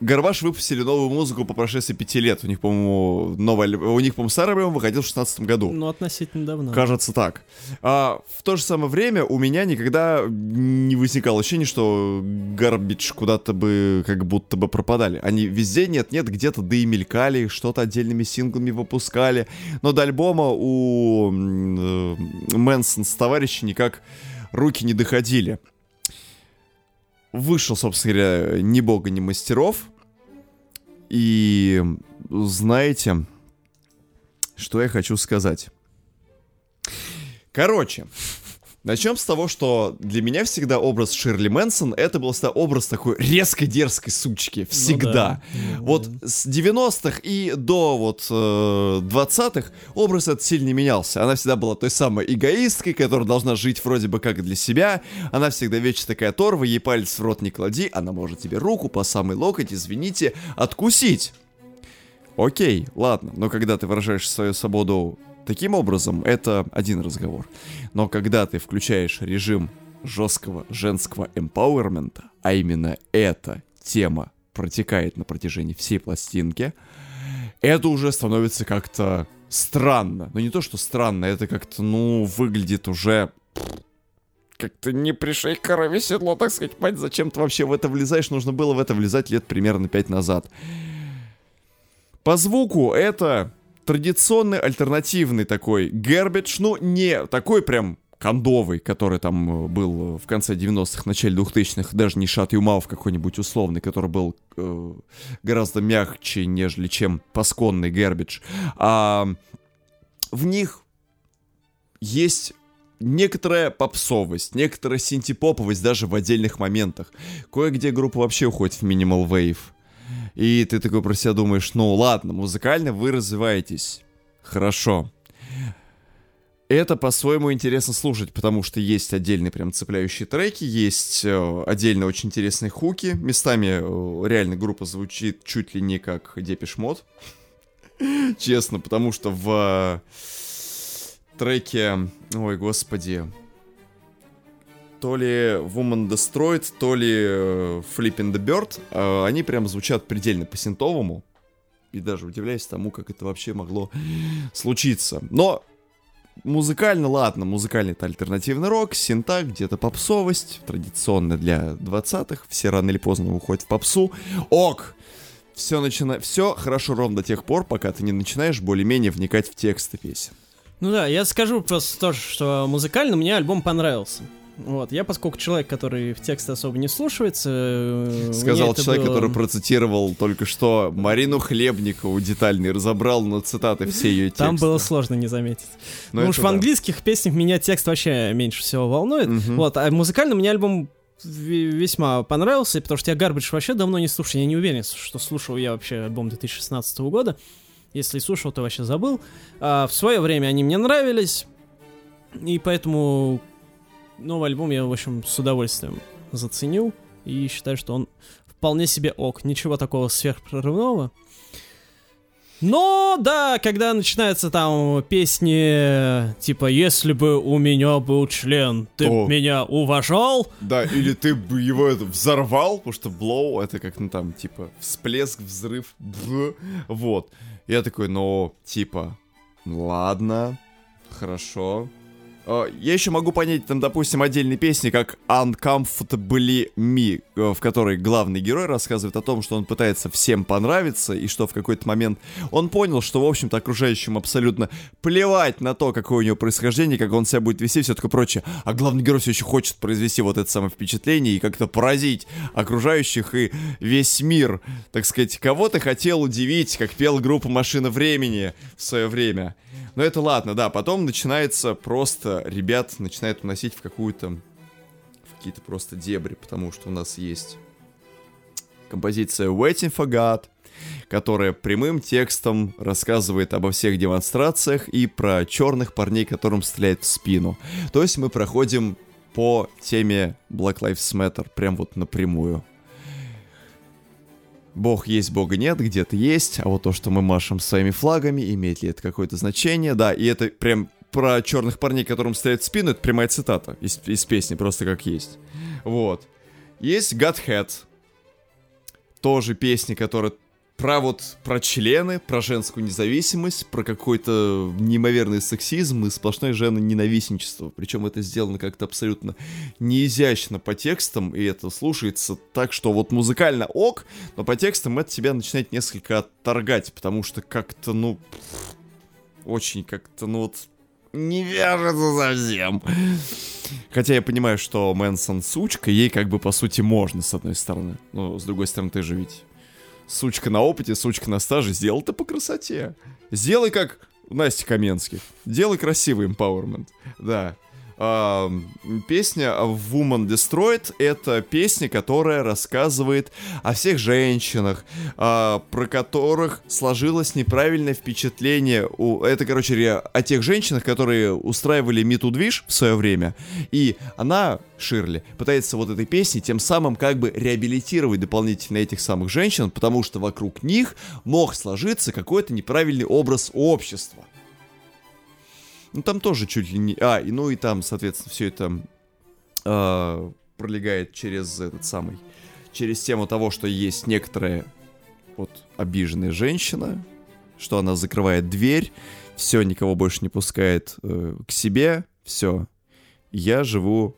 Гарбаш выпустили новую музыку по прошествии пяти лет. У них, по-моему, альб- у них, по-моему, старый альбом выходил в шестнадцатом году. Ну, относительно давно. Кажется так. А, в то же самое время у меня никогда не возникало ощущения, что Гарбидж куда-то бы как будто бы пропадали. Они везде нет-нет, где-то да и мелькали, что-то отдельными синглами выпускали. Но до альбома у э, Мэнсон с товарищи никак руки не доходили. Вышел, собственно говоря, ни бога, ни мастеров. И знаете, что я хочу сказать? Короче, Начнем с того, что для меня всегда образ Ширли Мэнсон это был всегда образ такой резкой дерзкой сучки. Всегда. Ну да. Вот с 90-х и до вот э, 20-х образ этот сильно менялся. Она всегда была той самой эгоисткой, которая должна жить вроде бы как для себя. Она всегда вечно такая торва, ей палец в рот не клади, она может тебе руку по самый локоть, извините, откусить. Окей, ладно, но когда ты выражаешь свою свободу таким образом, это один разговор. Но когда ты включаешь режим жесткого женского эмпауэрмента, а именно эта тема протекает на протяжении всей пластинки, это уже становится как-то странно. Ну не то, что странно, это как-то, ну, выглядит уже как-то не пришей корове седло, так сказать, мать, зачем ты вообще в это влезаешь? Нужно было в это влезать лет примерно 5 назад. По звуку это традиционный альтернативный такой гербидж, ну не такой прям кондовый, который там э, был в конце 90-х, начале 2000-х, даже не Шат Юмав какой-нибудь условный, который был э, гораздо мягче, нежели чем пасконный гербидж. А в них есть некоторая попсовость, некоторая синтепоповость даже в отдельных моментах. Кое-где группа вообще уходит в минимал вейв. И ты такой про себя думаешь, ну ладно, музыкально вы развиваетесь. Хорошо. Это по-своему интересно слушать, потому что есть отдельные прям цепляющие треки, есть э, отдельно очень интересные хуки. Местами э, реально группа звучит чуть ли не как Депиш Мод. *laughs* Честно, потому что в э, треке, ой, господи, то ли Woman Destroyed, то ли э, Flipping the Bird, э, они прям звучат предельно по-синтовому. И даже удивляюсь тому, как это вообще могло случиться. Но музыкально, ладно, музыкальный это альтернативный рок, синта, где-то попсовость, традиционно для 20-х, все рано или поздно уходят в попсу. Ок! Все, начина... все хорошо ровно до тех пор, пока ты не начинаешь более-менее вникать в тексты песен. Ну да, я скажу просто тоже, что музыкально мне альбом понравился. Вот, я, поскольку человек, который в тексты особо не слушается... э, Сказал человек, было- который процитировал только что Марину Хлебникову детально и разобрал на цитаты все ее тексты. Там было сложно не заметить. Но ну уж в да. английских песнях меня текст вообще меньше всего волнует. Мгм. Вот, а музыкально мне альбом ве- весьма понравился, потому что я Garbage вообще давно не слушал. Я не уверен, что слушал я вообще альбом 2016 года. Если слушал, то вообще забыл. А в свое время они мне нравились. И поэтому новый альбом я, в общем, с удовольствием заценил. И считаю, что он вполне себе ок. Ничего такого сверхпрорывного. Но, да, когда начинаются там песни, типа, если бы у меня был член, ты б О. меня уважал? Да, или ты бы его это взорвал, потому что blow это как, ну там, типа, всплеск, взрыв, б, вот. Я такой, ну, типа, ладно, хорошо. А, Я еще могу понять, там, допустим, отдельные песни, как Uncomfortably Me, э, в которой главный герой рассказывает о том, что он пытается всем понравиться, и что в какой-то момент он понял, что, в общем-то, окружающим абсолютно плевать на то, какое у него происхождение, как он себя будет вести, все такое прочее. А главный герой все еще хочет произвести вот это самое впечатление и как-то поразить окружающих и весь мир. Так сказать, кого ты хотел удивить, как пел группа «Машина времени» в свое время. Но это ладно, да, потом начинается просто, ребят начинают уносить в какую-то, в какие-то просто дебри, потому что у нас есть композиция Waiting for God, которая прямым текстом рассказывает обо всех демонстрациях и про черных парней, которым стреляют в спину. То есть мы проходим по теме Black Lives Matter, прям вот напрямую. Бог есть, Бога нет, где-то есть, а вот то, что мы машем своими флагами, имеет ли это какое-то значение, да, и это прям про черных парней, которым стреляют в спину, это прямая цитата из, из песни, просто как есть. Вот. Есть Godhead, тоже песни, которая про вот, про члены, про женскую независимость, про какой-то неимоверный сексизм и сплошное женоненавистничество. Причем это сделано как-то абсолютно неизящно по текстам, и это слушается так, что вот музыкально ок, но по текстам это тебя начинает несколько отторгать, потому что как-то, ну, очень как-то, ну вот, не вяжется совсем. Хотя я понимаю, что Мэнсон сучка, ей как бы по сути можно, с одной стороны. Но с другой стороны, ты же ведь сучка на опыте, сучка на стаже, сделал ты по красоте. Сделай как Настя Каменских. Делай красивый empowerment. Да. А, песня Woman Destroyed это песня, которая рассказывает о всех женщинах, а, про которых сложилось неправильное впечатление. У, это, короче, о тех женщинах, которые устраивали Миту движ в свое время. И она, Ширли, пытается вот этой песней тем самым как бы реабилитировать дополнительно этих самых женщин, потому что вокруг них мог сложиться какой-то неправильный образ общества. Ну, там тоже чуть ли не... А, и, ну и там, соответственно, все это э, пролегает через этот самый... Через тему того, что есть некоторая вот обиженная женщина, что она закрывает дверь, все, никого больше не пускает э, к себе, все. Я живу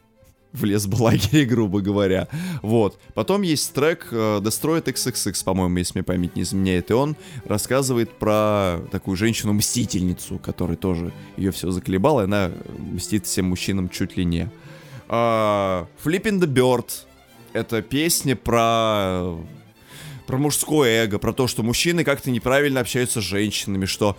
в лесблагере, *laughs* грубо говоря. Вот. Потом есть трек uh, Destroyed XXX, по-моему, если мне память не изменяет, и он рассказывает про такую женщину-мстительницу, которая тоже ее все заколебала, и она мстит всем мужчинам чуть ли не. Uh, Flipping the Bird — это песня про про мужское эго, про то, что мужчины как-то неправильно общаются с женщинами, что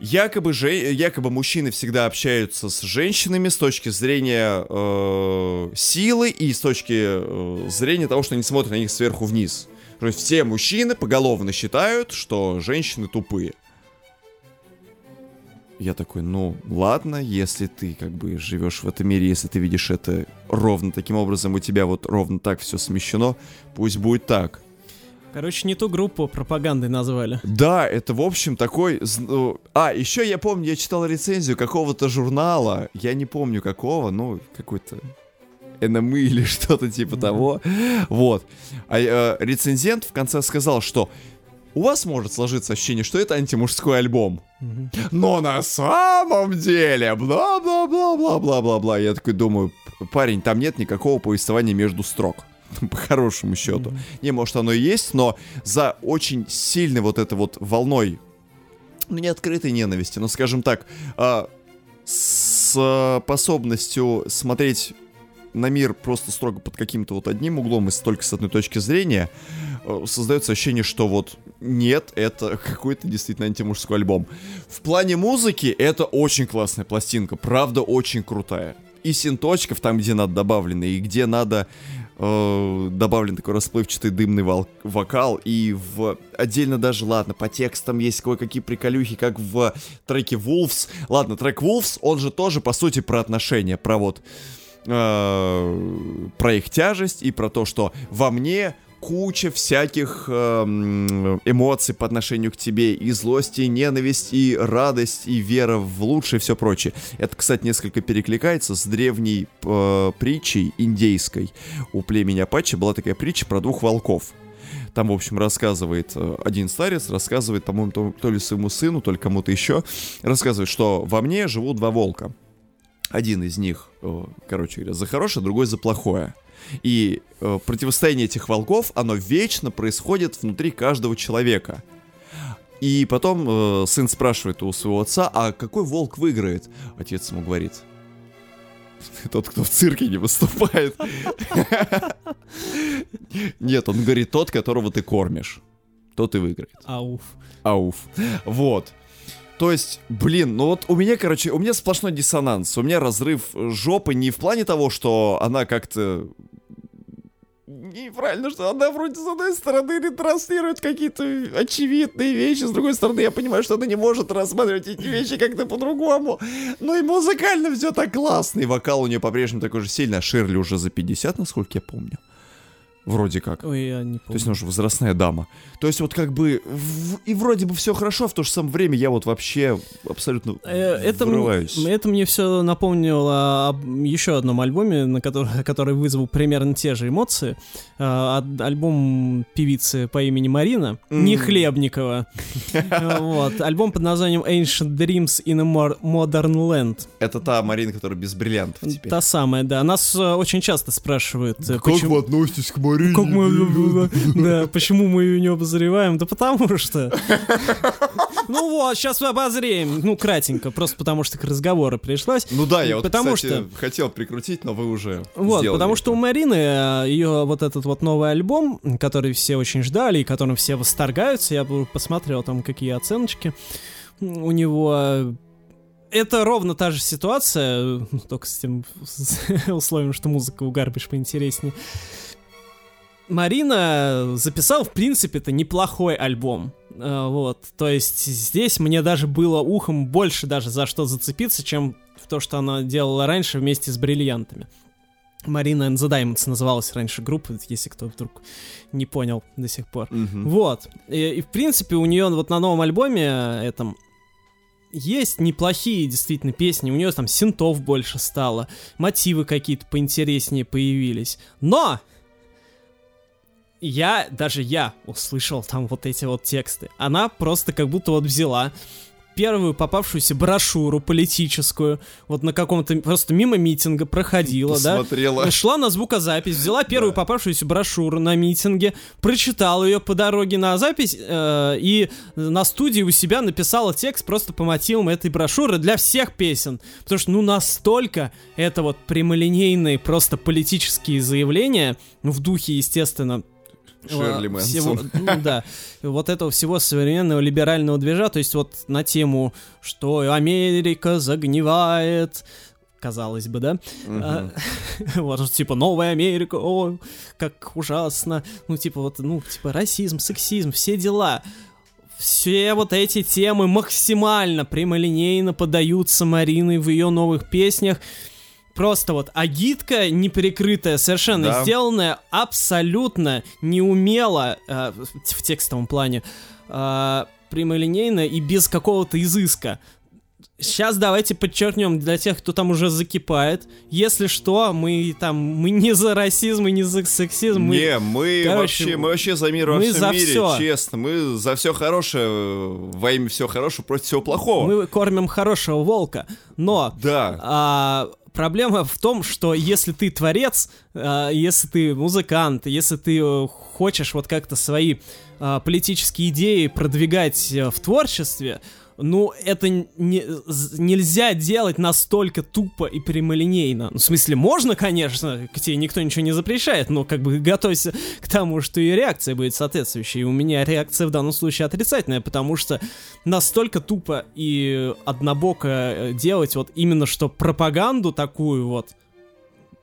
Якобы, же, якобы мужчины всегда общаются с женщинами с точки зрения э, силы и с точки э, зрения того, что они смотрят на них сверху вниз. То есть все мужчины поголовно считают, что женщины тупые. Я такой, ну ладно, если ты как бы живешь в этом мире, если ты видишь это ровно таким образом, у тебя вот ровно так все смещено, пусть будет так. Короче, не ту группу пропагандой назвали. Да, это, в общем, такой... А, еще я помню, я читал рецензию какого-то журнала, я не помню какого, ну, какой-то NME *laughs* или что-то типа того. Вот. А э, рецензент в конце сказал, что у вас может сложиться ощущение, что это антимужской альбом. Но на самом деле, бла-бла-бла-бла-бла-бла-бла. Я такой думаю, парень, там нет никакого повествования между строк. *laughs* по хорошему счету. Mm-hmm. Не, может оно и есть, но за очень сильной вот этой вот волной, ну не открытой ненависти, но скажем так, э, с способностью смотреть на мир просто строго под каким-то вот одним углом и только с одной точки зрения, э, создается ощущение, что вот нет, это *laughs* какой-то действительно антимужской альбом. В плане музыки это очень классная пластинка, правда очень крутая. И синточков там, где надо добавлены, и где надо э, добавлен такой расплывчатый дымный вол- вокал, и в отдельно даже, ладно, по текстам есть кое-какие приколюхи, как в треке Wolves. Ладно, трек Wolves, он же тоже, по сути, про отношения, про вот э, про их тяжесть и про то, что во мне куча всяких э, эмоций по отношению к тебе, и злость, и ненависть, и радость, и вера в лучшее, и все прочее. Это, кстати, несколько перекликается с древней э, притчей индейской. У племени Апачи была такая притча про двух волков. Там, в общем, рассказывает э, один старец, рассказывает, по-моему, то, то ли своему сыну, то ли кому-то еще, рассказывает, что во мне живут два волка. Один из них, э, короче говоря, за хорошее, другой за плохое. И э, противостояние этих волков, оно вечно происходит внутри каждого человека. И потом э, сын спрашивает у своего отца, а какой волк выиграет? Отец ему говорит, тот, кто в цирке не выступает. Нет, он говорит, тот, которого ты кормишь. Тот и выиграет. Ауф. Ауф. Вот. То есть, блин, ну вот у меня, короче, у меня сплошной диссонанс. У меня разрыв жопы не в плане того, что она как-то неправильно, что она вроде с одной стороны ретранслирует какие-то очевидные вещи, с другой стороны я понимаю, что она не может рассматривать эти вещи как-то по-другому. Но и музыкально все так классно, и вокал у нее по-прежнему такой же сильный, а Ширли уже за 50, насколько я помню. Вроде как. Ой, я не помню. То есть она уже возрастная дама. То есть вот как бы в, и вроде бы все хорошо, а в то же самое время я вот вообще абсолютно э, это, вырываюсь. Это мне все напомнило об еще одном альбоме, на который, *laughs* который вызвал примерно те же эмоции. Э, альбом певицы по имени Марина, mm. не Хлебникова. *laughs* Вот. Альбом под названием Ancient Dreams in a Modern Land. Это та Марина, которая без бриллиантов теперь. Та самая, да. Нас э, очень часто спрашивают. Как вы относитесь к Марине? Марине. Как мы, да, почему мы ее не обозреваем? Да потому что. Ну вот, сейчас мы обозреем. Ну, кратенько, просто потому что к разговору пришлось. Ну да, я вот, потому кстати, что... хотел прикрутить, но вы уже Вот, потому это. что у Марины э, ее вот этот вот новый альбом, который все очень ждали и которым все восторгаются, я посмотрел там какие оценочки у него это ровно та же ситуация, ну, только с тем *laughs* условием, что музыка у Гарбиш поинтереснее. Марина записал, в принципе, это неплохой альбом. Э, вот, то есть здесь мне даже было ухом больше даже за что зацепиться, чем в то, что она делала раньше вместе с бриллиантами. Марина and the Diamonds называлась раньше группа, если кто вдруг не понял до сих пор. Мгм. Вот. И, и, в принципе, у нее вот на новом альбоме этом есть неплохие действительно песни. У нее там синтов больше стало, мотивы какие-то поинтереснее появились. Но я, даже я услышал там вот эти вот тексты. Она просто как будто вот взяла первую попавшуюся брошюру политическую, вот на каком-то просто мимо митинга проходила, да, Посмотрела. Шла на звукозапись, взяла первую Да. попавшуюся брошюру на митинге, прочитала ее по дороге на запись э, и на студии у себя написала текст просто по мотивам этой брошюры для всех песен. Потому что, ну, настолько это вот прямолинейные просто политические заявления, ну, в духе, естественно, Шерли э, всего, Мэнсон. ну, да, вот этого всего современного либерального движа, то есть вот на тему, что Америка загнивает, казалось бы, да, а, *laughs* вот, типа, новая Америка, о, как ужасно. Ну, типа, вот, ну, типа, расизм, сексизм, все дела. Все вот эти темы максимально прямолинейно подаются Мариной в ее новых песнях. Просто вот агитка неприкрытая, совершенно Да. сделанная абсолютно неумело э, в текстовом плане, э, прямолинейно и без какого-то изыска. Сейчас давайте подчеркнем для тех, кто там уже закипает. Если что, мы там мы не за расизм и не за сексизм. мы- Не, мы короче, вообще, мы вообще за мир во мы всем за мире, всё. честно. Мы за все хорошее, э, во имя всего хорошего, против всего плохого. мы кормим хорошего волка. Но Да. А, проблема в том, что если ты творец, а, если ты музыкант, если ты э, хочешь вот как-то свои а, политические идеи продвигать э, в творчестве, ну, это не, нельзя делать настолько тупо и прямолинейно. Ну, в смысле, можно, конечно, к тебе никто ничего не запрещает, но как бы готовься к тому, что и реакция будет соответствующая. И у меня реакция в данном случае отрицательная, потому что настолько тупо и однобоко э, делать вот именно что пропаганду такую вот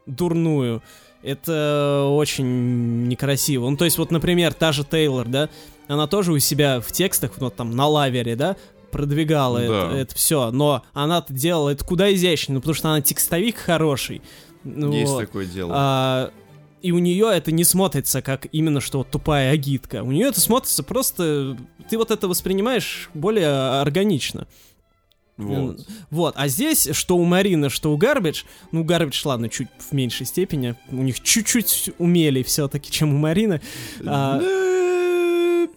дурную, это очень некрасиво. Ну, то есть, вот, например, та же Тейлор, да, она тоже у себя в текстах, вот там, на лавере, да, продвигала Да. это, все, но она-то делала это куда изящнее, ну, потому что она текстовик хороший. Ну, Есть вот. такое дело. А, и у нее это не смотрится как именно что вот тупая агитка. У нее это смотрится просто... Ты вот это воспринимаешь более органично. вот. Вот, а здесь, что у Марины, что у Garbage, ну, Garbage, ладно, чуть в меньшей степени, у них чуть-чуть умелее все-таки, чем у Марины. А,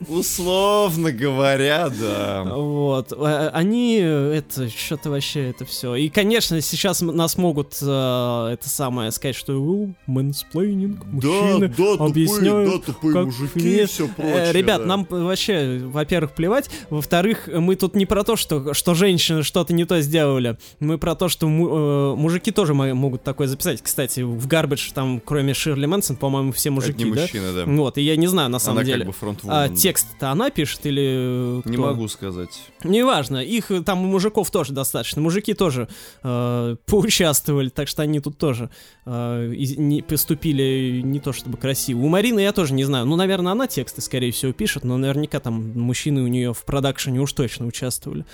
Условно говоря, да. Вот, а- они, э, это, что-то вообще, это все. И, конечно, сейчас нас могут, э, это самое, сказать, что «У, mansplaining, мужчины объясняют, как нет». все Э, Ребят, нам п- вообще, во-первых, плевать. Во-вторых, мы тут не про то, что, что женщины что-то не то сделали. Мы про то, что му- э, мужики тоже мо- могут такое записать. Кстати, в Garbage там, кроме Ширли Мэнсон, по-моему, все мужики, не да? мужчина, да. Вот, и я не знаю, на самом Она деле. как бы фронтвумен. А да. Текст-то она пишет или Не кто? могу сказать. Неважно, их э, там у мужиков тоже достаточно. Мужики тоже э, поучаствовали, так что они тут тоже э, из- не, поступили не то чтобы красиво. У Марины я тоже не знаю. Ну, наверное, она тексты, скорее всего, пишет, но наверняка там мужчины у нее в продакшене уж точно участвовали.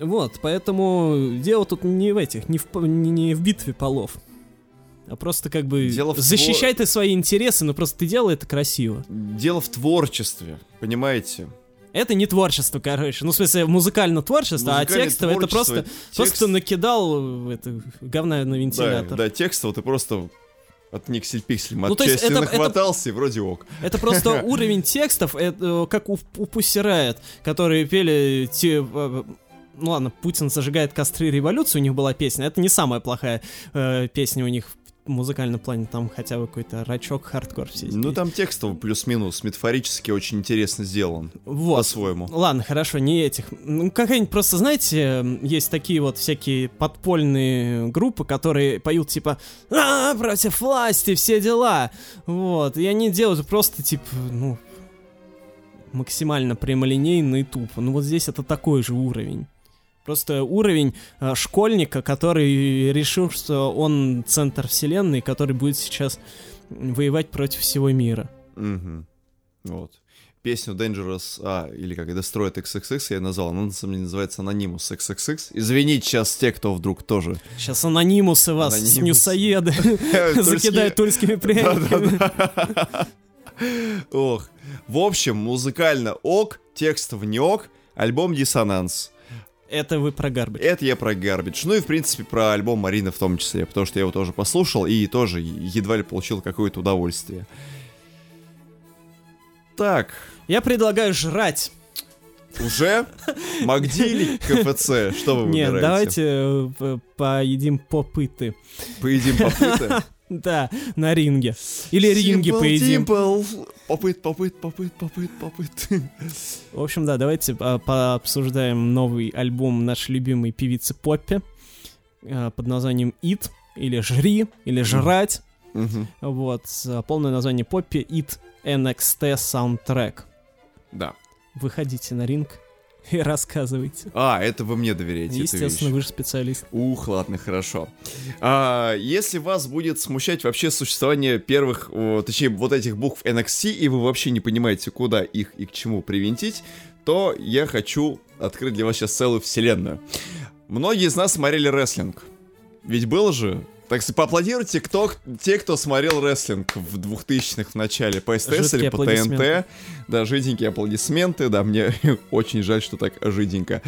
Вот, поэтому дело тут не в этих, не в, не, не в битве полов. А просто как бы Дело в защищай ты свои интересы, но просто ты делай это красиво. Дело в творчестве, понимаете? Это не творчество, короче. Ну, в смысле, музыкально творчество, а текстовое это просто, текст- просто накидал это, говна на Да, вентилятор. да, текстово ты просто от никсель-пикселем Ну, то есть отчасти это- это- нахватался и вроде ок. Это просто *laughs* уровень текстов, это, э, как у, у Riot, которые пели те, э, ну ладно, Путин зажигает костры революции, у них была песня. Это не самая плохая э, песня у них музыкальном плане, там хотя бы какой-то рачок, хардкор все Ну там текстово плюс-минус, метафорически очень интересно сделан. вот. По-своему. Ладно, хорошо, не этих. Ну, какая-нибудь просто, знаете, есть такие вот всякие подпольные группы, которые поют типа «А, против власти, все дела». Вот, и они делают просто, типа, ну, максимально прямолинейно и тупо. Ну, вот здесь это такой же уровень. Просто уровень э, школьника, который решил, что он центр вселенной, который будет сейчас воевать против всего мира. Мгм. Вот. Песню Dangerous, а, или как, Destroyed XXX я назвал, она на самом деле называется Anonymous XXX. Извините сейчас те, кто вдруг тоже... Сейчас анонимусы вас, Анонимусы. снюсоеды, *laughs* закидают тульскими пряниками. *laughs* Ох. В общем, музыкально ок, текстов не ок, альбом Диссонанс. Это вы про Гарбич. Это я про Garbage. Ну и, в принципе, про альбом Марины в том числе, потому что я его тоже послушал и тоже едва ли получил какое-то удовольствие. Так, Я предлагаю жрать. уже? Магди или *laughs* КФЦ? Что вы Нет, выбираете? давайте э, поедим попыты. Поедим попыты? *laughs* Да, на ринге. Или Simple поедим. Dimple. Попыт, попыт, попыт, попыт, попыт. В общем, да, давайте а, пообсуждаем новый альбом нашей любимой певицы Поппи а, под названием «It», или «Жри», или «Жрать». Мгм. Вот, а, полное название Поппи «It NXT Soundtrack». Да. Выходите на ринг *laughs* и рассказывайте. А, это вы мне доверяете, Естественно, вы же специалист. Ух, ладно, хорошо. А, если вас будет смущать вообще существование первых, о, точнее, вот этих букв NXT, и вы вообще не понимаете, куда их и к чему привинтить, то я хочу открыть для вас сейчас целую вселенную. Многие из нас смотрели рестлинг. Ведь было же... Так что поаплодируйте, кто, те, кто смотрел рестлинг в 2000-х в начале по СТС Жидкие или по. ТНТ. Да, жиденькие аплодисменты, да, мне *laughs* очень жаль, что так жиденько.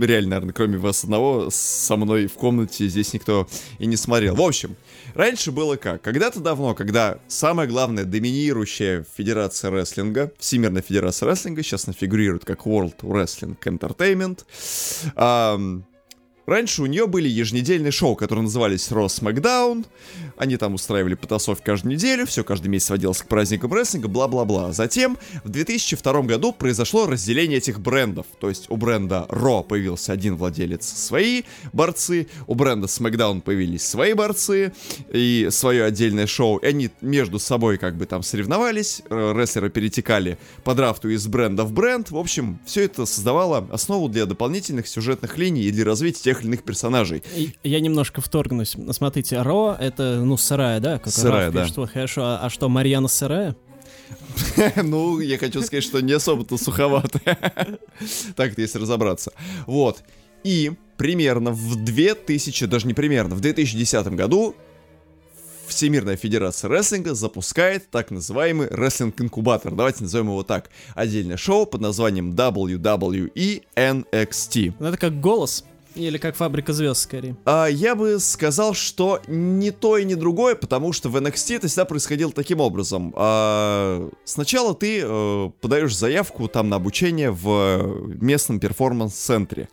Реально, наверное, кроме вас одного, со мной в комнате здесь никто и не смотрел. В общем, раньше было как? Когда-то давно, когда самая главная доминирующая федерация рестлинга, Всемирная федерация рестлинга, сейчас она фигурирует как World Wrestling Entertainment, ам, Раньше у нее были еженедельные шоу, которые назывались Raw SmackDown. Они там устраивали потасовки каждую неделю, все каждый месяц сводилось к праздникам рестлинга, бла-бла-бла. Затем в 2002 году произошло разделение этих брендов. То есть у бренда Raw появился один владелец свои борцы, у бренда SmackDown появились свои борцы и свое отдельное шоу. И они между собой как бы там соревновались, э, рестлеры перетекали по драфту из бренда в бренд. В общем, все это создавало основу для дополнительных сюжетных линий и для развития тех или иных персонажей. Я немножко вторгнусь. Смотрите, Ро — это, ну, сырая, да? Как Сырая, Ро да. пишет. Хорошо, а, а что, Марьяна сырая? *laughs* Ну, я хочу сказать, что не особо-то суховатая. *laughs* Так, если разобраться. Вот. И примерно в 2000, даже не примерно, в 2010 году Всемирная Федерация Рестлинга запускает так называемый рестлинг-инкубатор. Давайте назовем его так. Отдельное шоу под названием WWE NXT. Ну, это как голос. Или как фабрика звезд, скорее. А, я бы сказал, что не то и не другое, потому что в NXT это всегда происходило таким образом. А, сначала ты э, подаешь заявку там на обучение в местном перформанс-центре.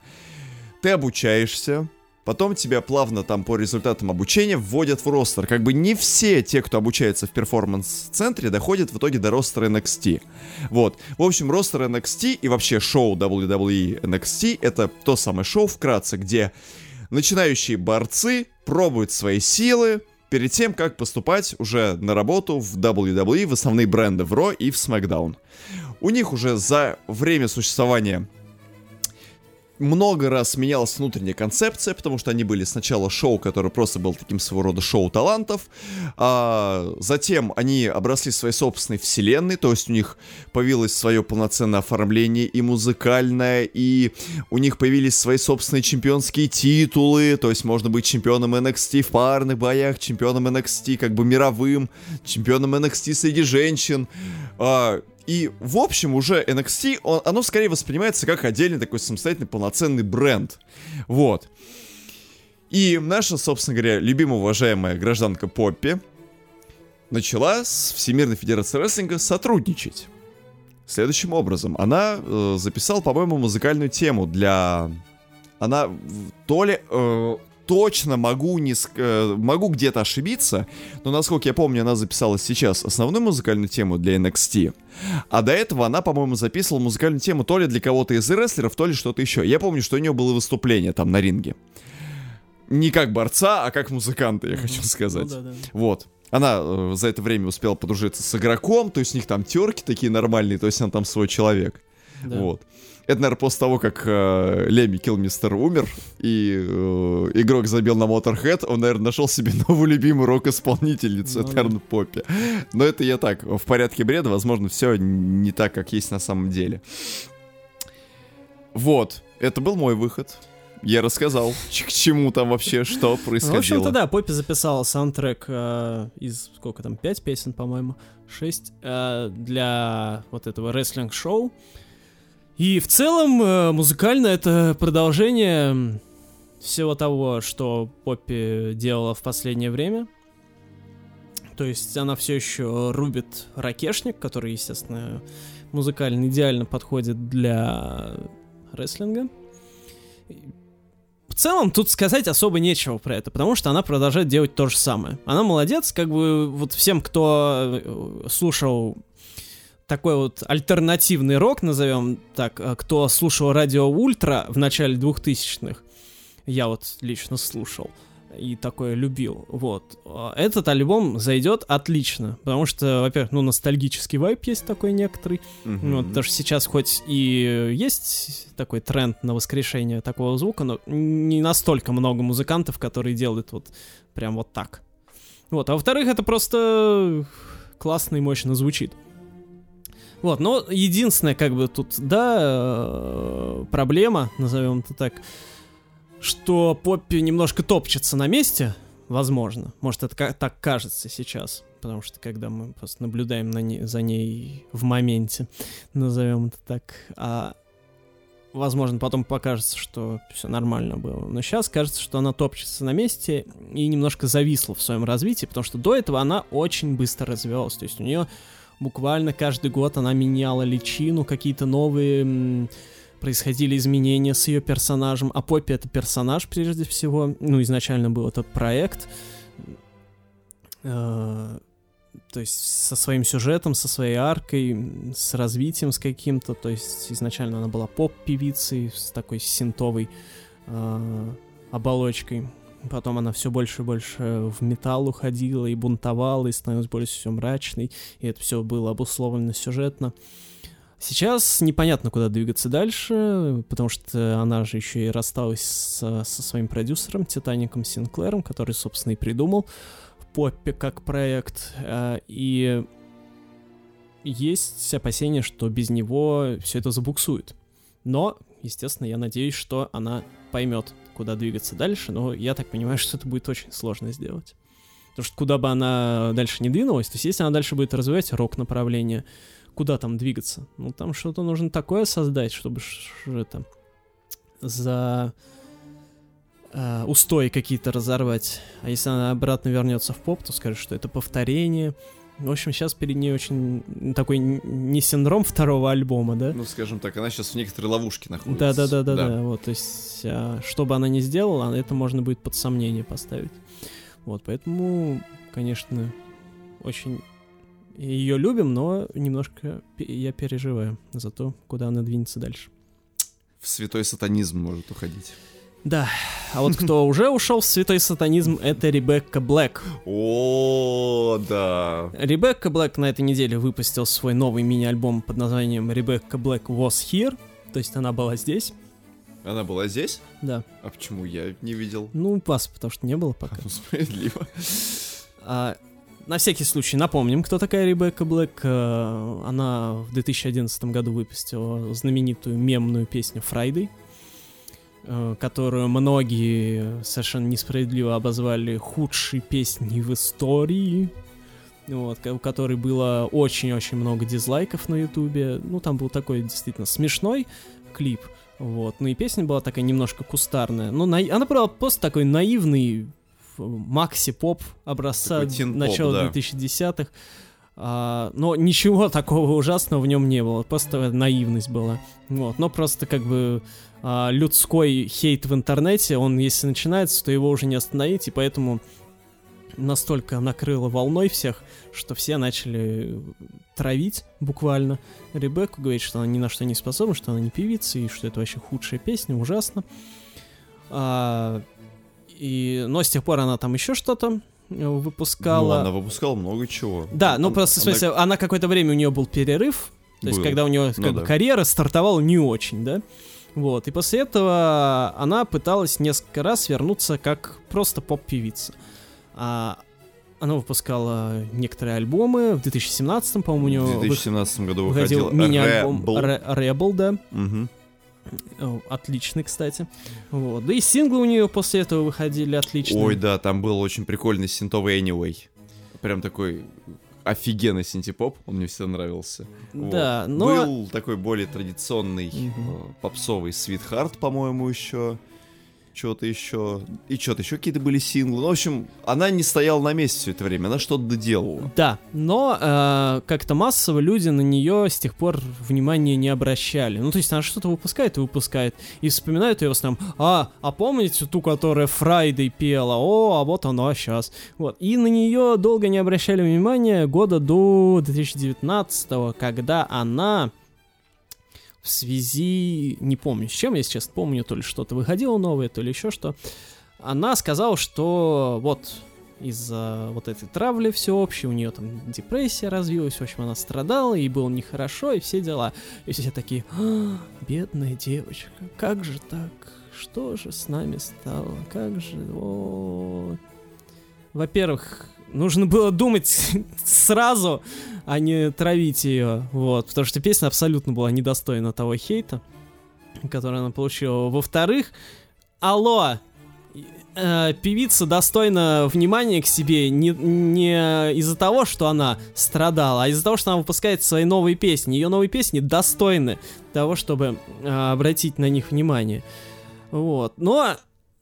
Ты обучаешься, потом тебя плавно там по результатам обучения вводят в ростер. Как бы не все те, кто обучается в перформанс-центре, доходят в итоге до ростера NXT. Вот. В общем, ростер NXT и вообще шоу WWE NXT это то самое шоу вкратце, где начинающие борцы пробуют свои силы перед тем, как поступать уже на работу в WWE, в основные бренды в Raw и в SmackDown. У них уже за время существования много раз менялась внутренняя концепция, потому что они были сначала шоу, которое просто было таким своего рода шоу талантов, а затем они обросли своей собственной вселенной, то есть у них появилось свое полноценное оформление и музыкальное, и у них появились свои собственные чемпионские титулы, то есть можно быть чемпионом NXT в парных боях, чемпионом NXT как бы мировым, чемпионом NXT среди женщин, а, и, в общем, уже NXT, он- оно скорее воспринимается как отдельный такой самостоятельный полноценный бренд. Вот. И наша, собственно говоря, любимая уважаемая гражданка Поппи начала с Всемирной Федерацией Рестлинга сотрудничать. Следующим образом, она э, записала, по-моему, музыкальную тему для... Она то ли... э, точно могу не ск- э, могу где-то ошибиться, но насколько я помню, она записала сейчас основную музыкальную тему для NXT. А до этого она, по-моему, записывала музыкальную тему то ли для кого-то из рестлеров, то ли что-то еще. Я помню, что у нее было выступление там на ринге. Не как борца, а как музыканта, я хочу сказать. Ну, да, да. Вот. Она э, за это время успела подружиться с игроком, то есть у них там терки такие нормальные, то есть он там свой человек. Да. Вот. Это, наверное, после того, как э, Леми Килмистер умер, и э, игрок забил на Motorhead, он, наверное, нашел себе *laughs* новую любимую рок-исполнительницу, Ну это, Поппи. Но это я так, в порядке бреда, возможно, все не так, как есть на самом деле. Вот, это был мой выход. Я рассказал, к чему там вообще, что Ну, в происходило. общем-то, да, Поппи записала саундтрек э, из, сколько там, пять песен, по-моему, шесть, э, для вот этого рестлинг-шоу. И в целом, э, музыкально это продолжение всего того, что Поппи делала в последнее время. То есть она все еще рубит ракешник, который, естественно, музыкально идеально подходит для рестлинга. В целом, тут сказать особо нечего про это, потому что она продолжает делать то же самое. Она молодец, как бы вот всем, кто э, слушал такой вот альтернативный рок, назовем так, э, кто слушал радио Ультра в начале 2000-х, я вот лично слушал и такое любил, вот. А Этот альбом зайдет отлично, потому что, во-первых, ну, ностальгический вайп есть такой некоторый, Мгм. ну, потому что сейчас хоть и есть такой тренд на воскрешение такого звука, но не настолько много музыкантов, которые делают вот прям вот так. Вот, а во-вторых, это просто классно и мощно звучит. Вот, но единственное, как бы тут, да, э, проблема, назовем это так, что Поппи немножко топчется на месте, возможно. Может, это так кажется сейчас, потому что когда мы просто наблюдаем на ней, за ней в моменте, назовем это так, а возможно, потом покажется, что все нормально было. Но сейчас кажется, что она топчется на месте и немножко зависла в своем развитии, потому что до этого она очень быстро развивалась. То есть у нее буквально каждый год она меняла личину, какие-то новые происходили изменения с ее персонажем. А Поппи это персонаж прежде всего. Ну, изначально был этот проект. Э, то есть со своим сюжетом, со своей аркой, с развитием с каким-то. То есть изначально она была поп-певицей с такой синтовой э, оболочкой. Потом она все больше и больше в металл уходила и бунтовала, и становилась более все мрачной. И это все было обусловлено сюжетно. Сейчас непонятно, куда двигаться дальше, потому что она же еще и рассталась со, со своим продюсером, Титаником Синклером, который, собственно, и придумал Поппи как проект. А, И есть опасения, что без него все это забуксует. Но, естественно, я надеюсь, что она поймет, куда двигаться дальше, но я так понимаю, *laughs* что это будет очень сложно сделать. Потому что куда бы она дальше не двинулась, то есть если она дальше будет развивать рок-направление, куда там двигаться? Ну, там что-то нужно такое создать, чтобы это за э, устои какие-то разорвать. А если она обратно вернется в поп, то скажет, что это повторение. В общем, сейчас перед ней очень такой не синдром второго альбома, да? Ну, скажем так, она сейчас в некоторой ловушке находится. Да, да, да, да, да. Вот, то есть, а, что бы она ни сделала, это можно будет под сомнение поставить. Вот, поэтому, конечно, очень ее любим, но немножко я переживаю за то, куда она двинется дальше. В святой сатанизм может уходить. Да, а вот кто уже ушел в святой сатанизм, это Ребекка Блэк. О, да. Ребекка Блэк на этой неделе выпустил свой новый мини-альбом под названием Ребекка Блэк Was Here, то есть она была здесь, Она была здесь? да. А почему я не видел? Ну, вас, потому что не было пока. *laughs* Ну, справедливо. А, на всякий случай напомним, кто такая Ребекка Блэк. А, Она в 2011 году выпустила знаменитую мемную песню «Friday», которую многие совершенно несправедливо обозвали худшей песней в истории. Вот, у которой было очень-очень много дизлайков на ютубе. Ну, там был такой действительно смешной клип. Вот. Ну и песня была такая немножко кустарная. Ну, наи- она была просто такой наивный ф- макси-поп образца начала да. 2010-х. А, но ничего *laughs* такого ужасного в нем не было, просто наивность была. Вот, но просто как бы а, людской хейт в интернете, он если начинается, то его уже не остановить, и поэтому настолько накрыло волной всех, что все начали травить буквально Ребекку, говорить, что она ни на что не способна, что она не певица, и что это вообще худшая песня, ужасно. А, и, но с тех пор она там еще что-то выпускала. Ну, она выпускала много чего. Да, ну Она- просто, в она- смысле, она какое-то время у нее был перерыв, То есть, Был. когда у нее Ну как бы, да. карьера стартовала не очень, да? Вот, и после этого она пыталась несколько раз вернуться как просто поп-певица. А, она выпускала некоторые альбомы. В 2017, по-моему, у нее В 2017 году выходил выходил мини-альбом Rebel. Да. О, Отличный, кстати. Вот. Да и синглы у нее после этого выходили отличные. Ой, да, там был очень прикольный синтовый Anyway. Прям такой офигенный синтепоп, он мне всегда нравился. Вот. Да, но... Был такой более традиционный э, попсовый Sweetheart, по-моему, еще. Что-то еще. И что-то еще какие-то были синглы. Ну, в общем, она не стояла на месте все это время, она что-то доделала. Да, но э, как-то массово люди на нее с тех пор внимания не обращали. Ну, то есть она что-то выпускает и выпускает. И вспоминают ее в основном, а, а помните ту, которая Фрайдей пела? О, а вот она сейчас. Вот. И на нее долго не обращали внимания года до 2019 когда она в связи, не помню с чем, я сейчас помню, то ли что-то выходило новое, то ли еще что, она сказала, что вот из-за вот этой травли всеобщей, у нее там депрессия развилась, в общем, она страдала, ей было нехорошо, и все дела. И все такие, «А, бедная девочка, как же так? Что же с нами стало? Как же... О... Во-первых, нужно было думать *laughs* сразу, а не травить ее, вот, потому что песня абсолютно была недостойна того хейта, который она получила. Во-вторых, алло, э, певица достойна внимания к себе не, не из-за того, что она страдала, а из-за того, что она выпускает свои новые песни. Ее новые песни достойны того, чтобы э, обратить на них внимание. Вот. Но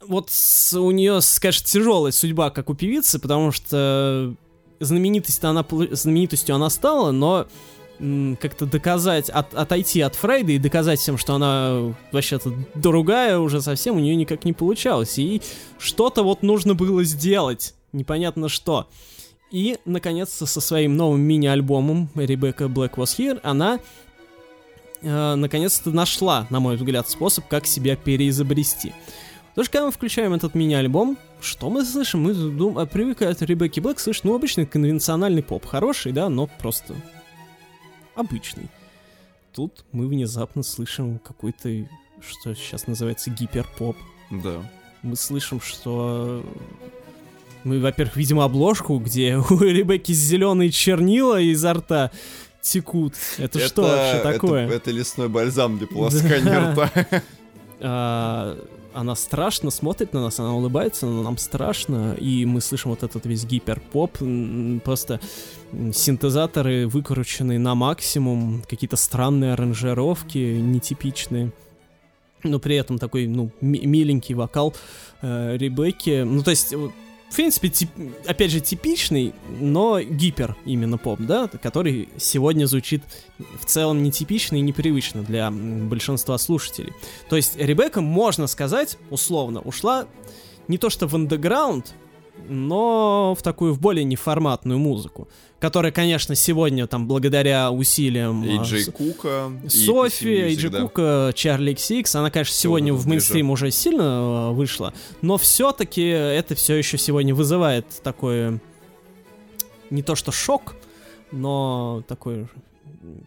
вот с- у нее, конечно, тяжелая судьба, как у певицы, потому что знаменитость она, знаменитостью она стала, но как-то доказать, от- отойти от Фрейда и доказать всем, что она вообще-то другая уже совсем у нее никак не получалось. И что-то вот нужно было сделать, непонятно что. И, наконец-то, со своим новым мини-альбомом Ребекка Black Was Here она э, наконец-то нашла, на мой взгляд, способ, как себя переизобрести. Потому что когда мы включаем этот мини-альбом, что мы слышим? Мы дум... а, привыкли от Ребекки Блэк слышать, ну, обычный конвенциональный поп. Хороший, да, но просто обычный. Тут мы внезапно слышим какой-то, что сейчас называется, гиперпоп. Да. Мы слышим, что... Мы, во-первых, видим обложку, где *laughs* у Ребекки зеленые чернила изо рта текут. Это, что вообще это- такое? Это, лесной бальзам для полоскания Да. рта. *laughs* А, она страшно смотрит на нас, она улыбается, но нам страшно, и мы слышим вот этот весь гиперпоп, просто синтезаторы выкрученные на максимум, какие-то странные аранжировки, нетипичные. Но при этом такой, ну, ми- миленький вокал э, Ребекки. Ну, то есть, в принципе, тип- опять же, типичный, но гипер именно поп, да, который сегодня звучит в целом нетипично и непривычно для большинства слушателей. То есть Ребекка, можно сказать, условно, ушла не то что в андеграунд, но в такую, в более неформатную музыку, которая, конечно, сегодня, там, благодаря усилиям И а, Джей с- Кука. и Софи, PC Music, Эйджи да. Кука, Чарли XX, она, конечно, сегодня вот в мейнстрим уже сильно э, вышла, но все-таки это все еще сегодня вызывает такое не то что шок, но такой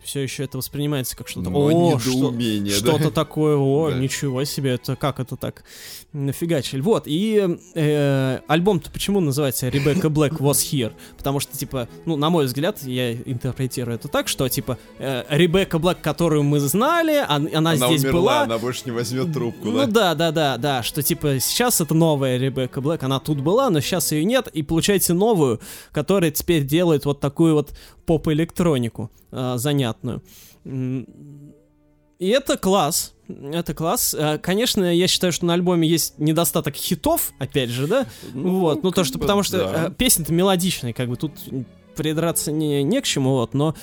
все еще это воспринимается как что-то. О, что, да. что-то такое, о, Да. ничего себе, это как это так нафигачили. Вот, и э, альбом-то почему называется Ребекка Блэк Was Here? Потому что, типа, ну, на мой взгляд, я интерпретирую это так, что, типа, э, Ребекка Блэк, которую мы знали, она, Она здесь умерла, была. она больше не возьмет трубку, Ну да? да, да, да, да, что типа сейчас это новая Ребекка Блэк, она тут была, но сейчас ее нет, и получаете новую, которая теперь делает вот такую вот поп-электронику э, занятную. И это класс, это класс. Э, Конечно, я считаю, что на альбоме есть недостаток хитов, опять же, да, вот, ну то, что бы потому что да. э, песня-то мелодичная, как бы тут придраться не, не к чему, вот, но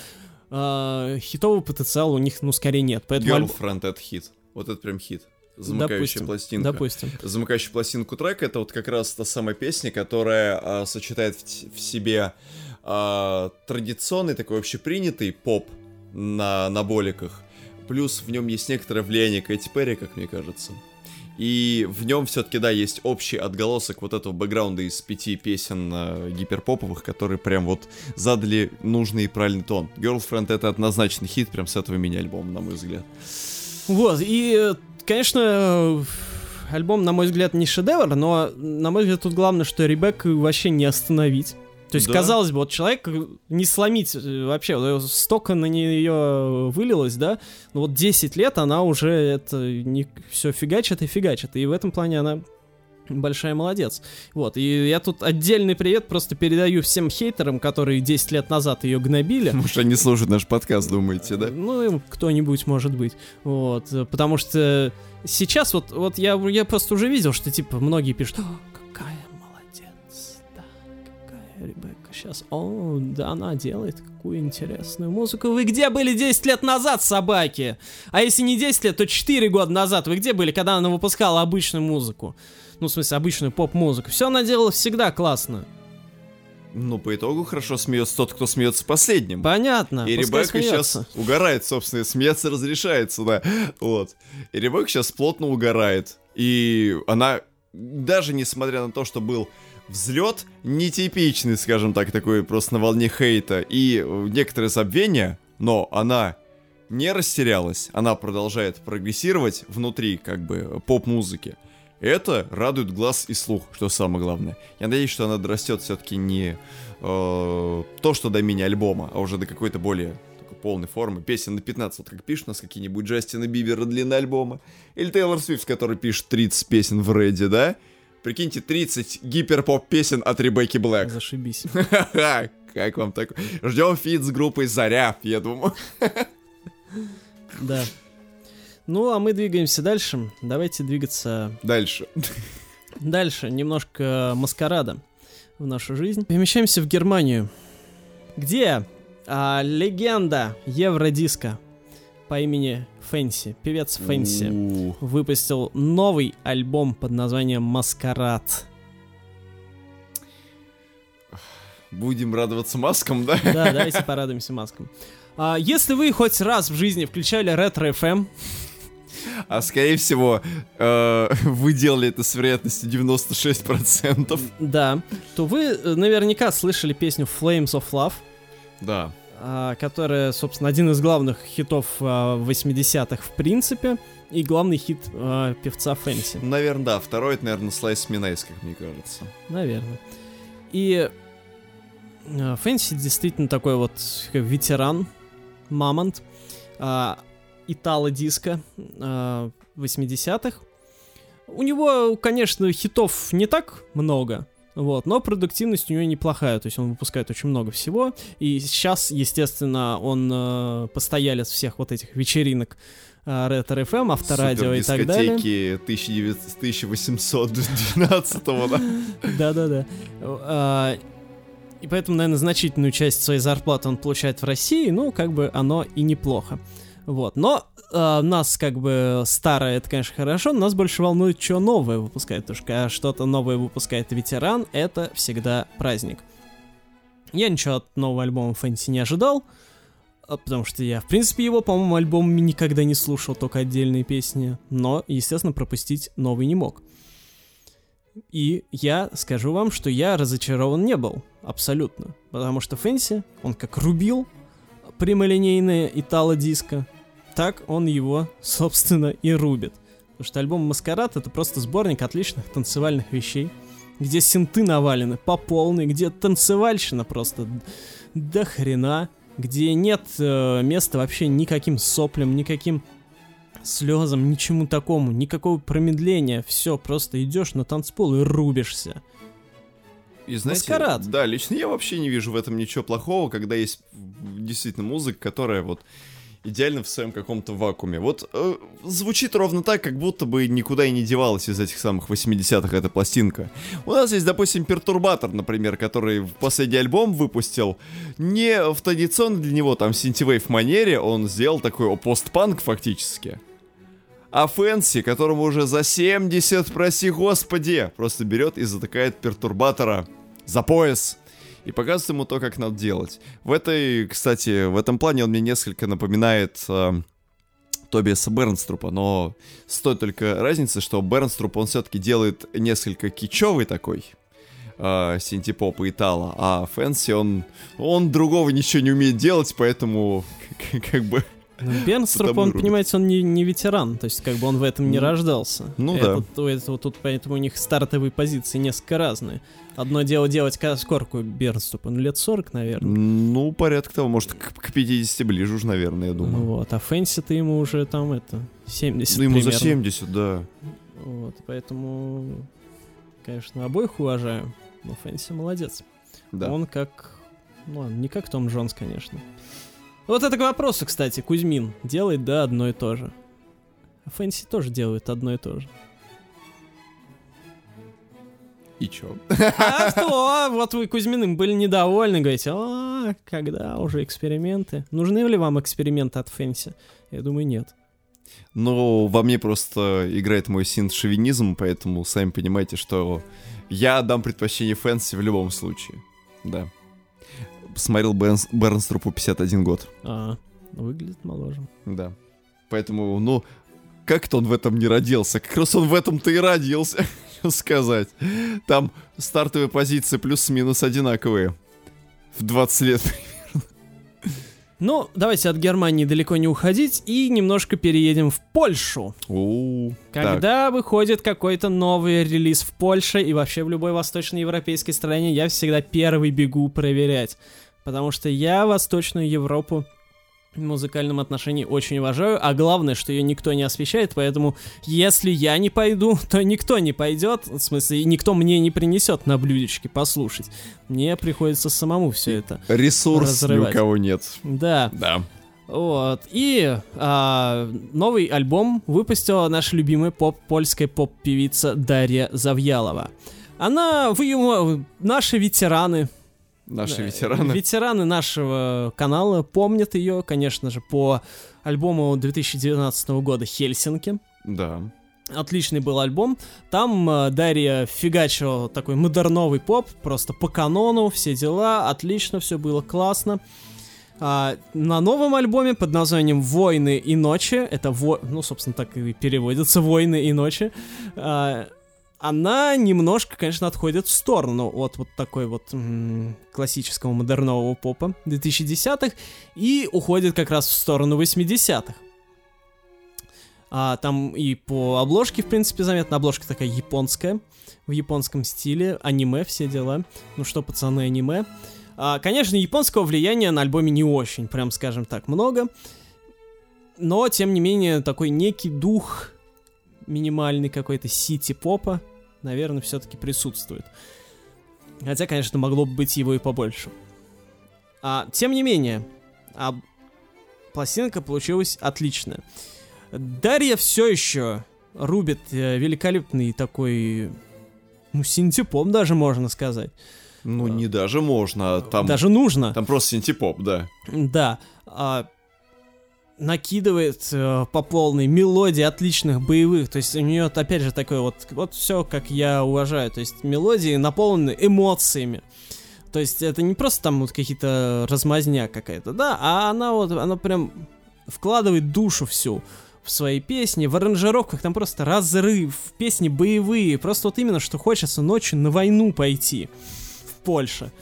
э, хитового потенциала у них, ну, скорее нет. Поэтому альб- Girlfriend это хит. Вот это прям хит. Замыкающая Допустим, пластинка. Допустим. Замыкающая пластинку трека это вот как раз та самая песня, которая а, сочетает в, в себе а, традиционный такой общепринятый поп на, на боликах. Плюс в нем есть некоторое влияние Кэти Перри, как мне кажется. И в нем все-таки, да, есть общий отголосок вот этого бэкграунда из пяти песен э, гиперпоповых, которые прям вот задали нужный и правильный тон. Girlfriend это однозначный хит прям с этого мини-альбома, на мой взгляд. Вот, и, э, конечно, альбом, на мой взгляд, не шедевр, но, на мой взгляд, тут главное, что Ребекку вообще не остановить. То есть, Да. казалось бы, вот человек не сломить э, вообще, столько на нее вылилось, да, но вот 10 лет она уже это не все фигачит и фигачит, и в этом плане она большая молодец. Вот, и я тут отдельный привет просто передаю всем хейтерам, которые 10 лет назад ее гнобили. Может, они слушают наш подкаст, думаете, да? Ну, кто-нибудь, может быть. Вот. э, Потому что сейчас вот, вот я, я просто уже видел, что типа многие пишут, Ребекка сейчас, о, да, она делает какую интересную музыку. Вы где были 10 лет назад, собаки? А если не 10 лет, то 4 года назад. Вы где были, когда она выпускала обычную музыку? Ну, в смысле, обычную поп-музыку. Все она делала всегда классно. Ну, по итогу хорошо смеется тот, кто смеется последним. Понятно. И Ребекка сейчас угорает, собственно, смеяться разрешается, да. Вот. И Ребекка сейчас плотно угорает. И она, даже несмотря на то, что был взлет нетипичный, скажем так, такой просто на волне хейта и э, некоторые забвения, но она не растерялась, она продолжает прогрессировать внутри, как бы, поп-музыки. Это радует глаз и слух, что самое главное. Я надеюсь, что она дорастет все-таки не э, то, что до мини-альбома, а уже до какой-то более полной формы. Песен на 15, вот как пишут у нас какие-нибудь Джастина Бибера длины альбома. Или Тейлор Свифт, который пишет 30 песен в Реде, да? Прикиньте, 30 гиперпоп песен от Ребекки Блэк. Зашибись. *laughs* Как вам так? Ждем фит с группой Заря, я думаю. Да. Ну, а мы двигаемся дальше. Давайте двигаться Дальше. дальше. Немножко маскарада в нашу жизнь. Перемещаемся в Германию. Где а, легенда евродиска по имени Fancy, певец Fancy, выпустил новый альбом под названием «Маскарад». Будем радоваться маскам, да? Да, давайте порадуемся маскам. А, если вы хоть раз в жизни включали ретро FM, А скорее всего, э, вы делали это с вероятностью 96%. да, то вы э, наверняка слышали песню Flames of Love. Да. А, которая, собственно, один из главных хитов а, 80-х в принципе, и главный хит а, певца Фэнси, Наверное, да. Второй, это, наверное, Me Nice, как мне кажется. наверное. И а, Фэнси действительно такой вот ветеран, мамонт, а, итало-диско а, 80-х. У него, конечно, хитов не так много, вот, но продуктивность у него неплохая, то есть он выпускает очень много всего, и сейчас, естественно, он э, постоялец всех вот этих вечеринок э, Ретро FM, авторадио и так далее. Супердискотеки 1900 1812 да? *laughs* Да-да-да. А, И поэтому, наверное, значительную часть своей зарплаты он получает в России, ну, как бы оно и неплохо. Вот. Но а, нас, как бы, старое, это, конечно, хорошо, но нас больше волнует, что новое выпускает, потому что когда что-то новое выпускает ветеран, это всегда праздник. Я ничего от нового альбома Фэнси не ожидал, а, потому что я, в принципе, его, по-моему, альбомами никогда не слушал, только отдельные песни, но, естественно, пропустить новый не мог. И я скажу вам, что я разочарован не был, абсолютно. Потому что Фэнси, он как рубил прямолинейное итало-диско, так он его, собственно, и рубит. Потому что альбом «Маскарад» — это просто сборник отличных танцевальных вещей, где синты навалены по полной, где танцевальщина просто до хрена, где нет э, места вообще никаким соплям, никаким слезам, ничему такому, никакого промедления. Все, просто идешь на танцпол и рубишься. И знаете, Маскарад. да, лично я вообще не вижу в этом ничего плохого, когда есть действительно музыка, которая вот идеально в своем каком-то вакууме. Вот э, звучит ровно так, как будто бы никуда и не девалась из этих самых 80-х эта пластинка. У нас есть, допустим, Пертурбатор, например, который в последний альбом выпустил не в традиционной для него там синтивейв манере, он сделал такой постпанк фактически. А Фэнси, которому уже за 70, прости господи, просто берет и затыкает пертурбатора за пояс и показывает ему то, как надо делать. В этой, кстати, в этом плане он мне несколько напоминает э, Тобиаса Бернструпа, но стоит только разницы, что Бернструп, он все-таки делает несколько кичевый такой, э, синтепоп и итало, а Фэнси, он, он другого ничего не умеет делать, поэтому *laughs* как бы... Ну, он, понимаете, он не, не ветеран, то есть как бы он в этом не рождался. Ну это, да. Это, вот тут поэтому у них стартовые позиции несколько разные. Одно дело делать скорку Бернступа, ну лет 40, наверное. Ну, порядка того, может, к, к 50 ближе уже, наверное, я думаю. Вот, а Фэнси-то ему уже там это, 70 Ну, ему примерно. за 70, да. Вот, поэтому, конечно, обоих уважаю, но Фэнси молодец. Да. Он как, ну ладно, не как Том Джонс, конечно. Вот это к вопросу, кстати, Кузьмин делает, да, одно и то же. А Фэнси тоже делает одно и то же. И чё? А что? Вот вы Кузьминым были недовольны, говорите, а, когда уже эксперименты? Нужны ли вам эксперименты от Фэнси? Я думаю, нет. Ну, во мне просто играет мой синт-шовинизм, поэтому сами понимаете, что я дам предпочтение Фэнси в любом случае. Да. Смотрел Бернс, Бернструпу 51 год. А, выглядит моложе. Да. Поэтому, ну, как-то он в этом не родился. Как раз он в этом-то и родился, *laughs* сказать. Там стартовые позиции плюс-минус одинаковые. В 20 лет. Ну, давайте от Германии далеко не уходить и немножко переедем в Польшу. У, Когда выходит какой-то новый релиз в Польше и вообще в любой восточноевропейской стране, я всегда первый бегу проверять. Потому что я Восточную Европу в музыкальном отношении очень уважаю, а главное, что ее никто не освещает, поэтому если я не пойду, *laughs* то никто не пойдет, в смысле, никто мне не принесет на блюдечке послушать. Мне приходится самому все это. Ресурс разрывать. ни у кого нет. Да. Да. Вот. И а, новый альбом выпустила наша любимая поп польская поп-певица Дарья Завьялова. Она, вы его, наши ветераны, Наши да, ветераны. Ветераны нашего канала помнят ее, конечно же, по альбому 2019 года «Хельсинки». Да. Отличный был альбом. Там э, Дарья фигачила такой модерновый поп, просто по канону, все дела, отлично, все было классно. А, на новом альбоме под названием «Войны и ночи», это, во... ну, собственно, так и переводится «Войны и ночи», а, она немножко, конечно, отходит в сторону от вот такой вот м- классического модернового попа 2010-х и уходит как раз в сторону 80-х. А, там и по обложке, в принципе, заметно. Обложка такая японская, в японском стиле, аниме, все дела. Ну что, пацаны, аниме. А, конечно, японского влияния на альбоме не очень, прям скажем так, много. Но, тем не менее, такой некий дух минимальный какой-то сити-попа, наверное, все-таки присутствует. Хотя, конечно, могло бы быть его и побольше. А, тем не менее, а, пластинка получилась отличная. Дарья все еще рубит э, великолепный такой, ну, синтепоп даже можно сказать. Ну, не даже можно, а там... Даже нужно. Там просто синтепоп, да. Да. А, накидывает э, по полной мелодии отличных боевых. То есть у нее, опять же, такое вот, вот все, как я уважаю. То есть мелодии наполнены эмоциями. То есть это не просто там вот какие-то размазня какая-то, да, а она вот, она прям вкладывает душу всю в свои песни, в аранжировках там просто разрыв, песни боевые, просто вот именно, что хочется ночью на войну пойти в Польше.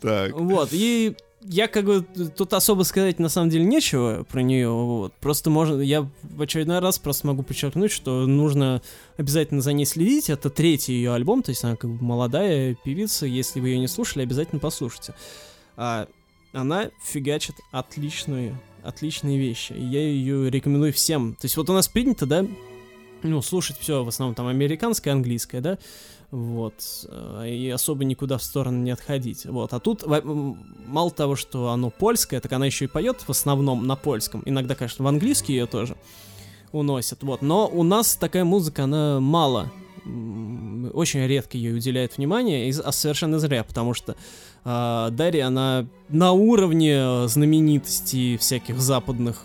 Так. Вот, и я как бы тут особо сказать на самом деле нечего про нее, вот. Просто можно, я в очередной раз просто могу подчеркнуть, что нужно обязательно за ней следить. Это третий ее альбом, то есть она как бы молодая певица. Если вы ее не слушали, обязательно послушайте. А, она фигачит отличные, отличные вещи. Я ее рекомендую всем. То есть вот у нас принято, да, ну, слушать все в основном там американское, английское, да, вот, э, и особо никуда в сторону не отходить, вот, а тут мало того, что оно польское, так она еще и поет в основном на польском, иногда, конечно, в английский ее тоже уносят, вот, но у нас такая музыка, она мало, очень редко ей уделяет внимание, а совершенно зря, потому что э, Дарья, она на уровне знаменитостей всяких западных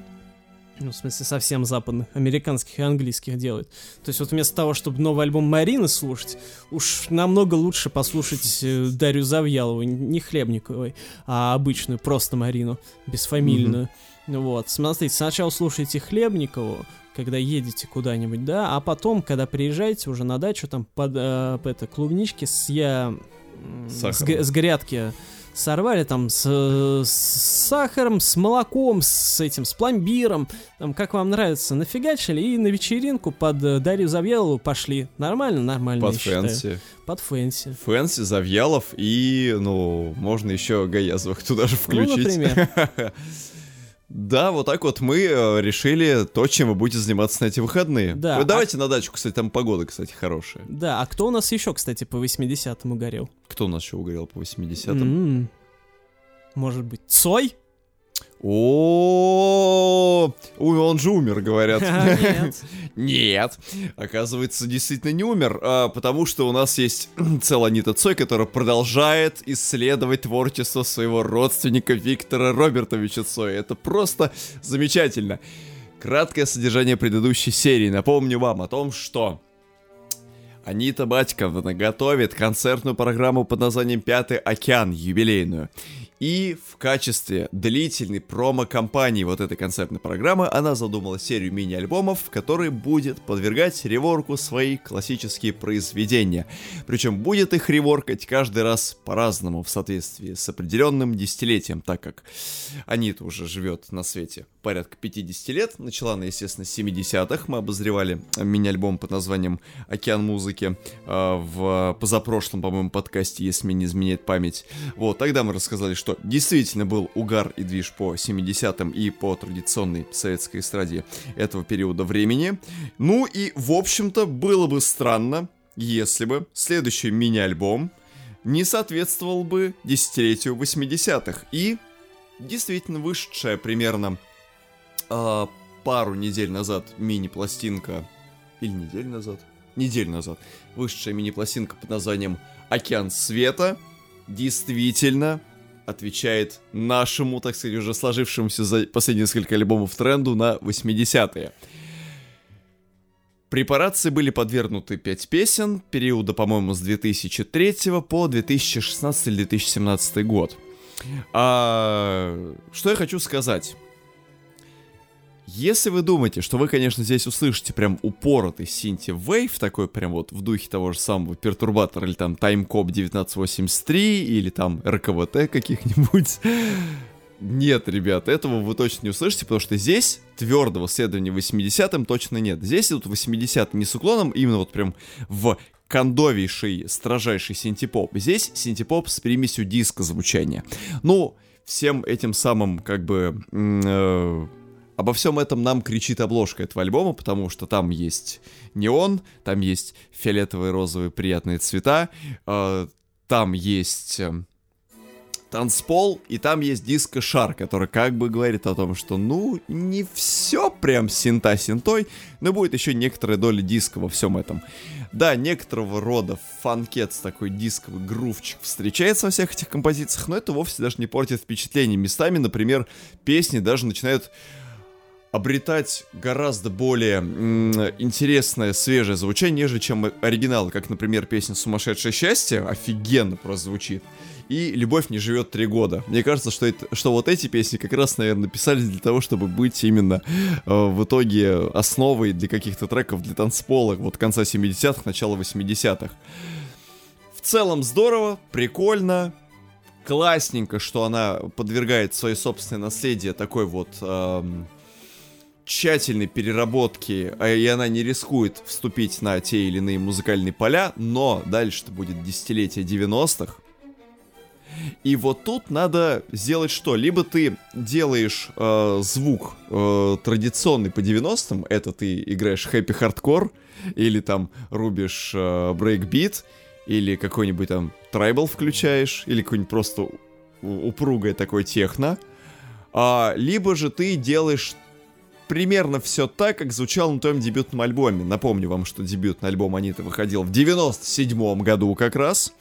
ну, в смысле, совсем западных, американских и английских делает. То есть вот вместо того, чтобы новый альбом Марины слушать, уж намного лучше послушать э, Дарью Завьялову, не Хлебниковой, а обычную, просто Марину, бесфамильную. Mm-hmm. Вот, смотрите, сначала слушайте Хлебникову, когда едете куда-нибудь, да, а потом, когда приезжаете уже на дачу, там под э, это, клубнички с я с, с грядки сорвали там с, с сахаром, с молоком, с этим, с пломбиром, там, как вам нравится, нафигачили и на вечеринку под э, Дарью Завьялову пошли. Нормально? Нормально, Под fancy. Считаю. Под fancy. Fancy, Завьялов и, ну, можно еще Гаязовых туда же включить. Ну, например. *laughs* Да, вот так вот мы э, решили то, чем вы будете заниматься на эти выходные. Да. Вы давайте а... на дачу, кстати, там погода, кстати, хорошая. Да, а кто у нас еще, кстати, по 80-м угорел? Кто у нас еще угорел по 80-м? Mm-hmm. Может быть, Цой? О, он же умер, говорят. Нет. Оказывается, действительно не умер, потому что у нас есть целая Анита Цой, которая продолжает исследовать творчество своего родственника Виктора Робертовича Цоя. Это просто замечательно. Краткое содержание предыдущей серии. Напомню вам о том, что Анита Батьковна готовит концертную программу под названием «Пятый океан» юбилейную. И в качестве длительной промо-компании вот этой концертной программы она задумала серию мини-альбомов, в которой будет подвергать реворку свои классические произведения. Причем будет их реворкать каждый раз по-разному в соответствии с определенным десятилетием, так как Анита уже живет на свете порядка 50 лет. Начала она, естественно, с 70-х. Мы обозревали мини-альбом под названием «Океан музыки» э, в позапрошлом, по-моему, подкасте, если мне не изменяет память. Вот, тогда мы рассказали, что действительно был угар и движ по 70-м и по традиционной советской эстраде этого периода времени. Ну и, в общем-то, было бы странно, если бы следующий мини-альбом не соответствовал бы десятилетию 80-х. И действительно вышедшая примерно э, пару недель назад мини-пластинка, или неделю назад, неделю назад, вышедшая мини-пластинка под названием «Океан света» действительно отвечает нашему, так сказать, уже сложившемуся за последние несколько альбомов тренду на 80-е. Препарации были подвергнуты 5 песен, периода, по-моему, с 2003 по 2016 или 2017 год. А, что я хочу сказать? Если вы думаете, что вы, конечно, здесь услышите прям упоротый синти вейв, такой прям вот в духе того же самого пертурбатора, или там Timecop 1983, или там РКВТ каких-нибудь, нет, ребят, этого вы точно не услышите, потому что здесь твердого следования 80-м точно нет. Здесь идут 80-е не с уклоном, именно вот прям в кондовейший, строжайший синтепоп. Здесь синтепоп с примесью диска звучания. Ну, всем этим самым, как бы, э, Обо всем этом нам кричит обложка этого альбома, потому что там есть неон, там есть фиолетовые, розовые приятные цвета, э, там есть э, танцпол, и там есть диско-шар, который как бы говорит о том, что, ну, не все прям синта синтой, но будет еще некоторая доля диска во всем этом. Да, некоторого рода фанкет такой дисковый грувчик встречается во всех этих композициях, но это вовсе даже не портит впечатление. Местами, например, песни даже начинают обретать гораздо более интересное, свежее звучание, нежели чем оригинал, как, например, песня «Сумасшедшее счастье», офигенно просто звучит, и «Любовь не живет три года». Мне кажется, что, это, что вот эти песни как раз, наверное, писались для того, чтобы быть именно э, в итоге основой для каких-то треков для танцпола вот конца 70-х, начала 80-х. В целом здорово, прикольно, классненько, что она подвергает свое собственное наследие такой вот... Эм, тщательной переработки, а и она не рискует вступить на те или иные музыкальные поля, но дальше-то будет десятилетие 90-х. И вот тут надо сделать что? Либо ты делаешь э, звук э, традиционный по 90-м, это ты играешь happy hardcore, или там рубишь э, брейкбит, или какой-нибудь там трайбл включаешь, или какой-нибудь просто упругое такое техно, а, либо же ты делаешь примерно все так, как звучало на твоем дебютном альбоме. Напомню вам, что дебютный альбом Аниты выходил в 97 году как раз.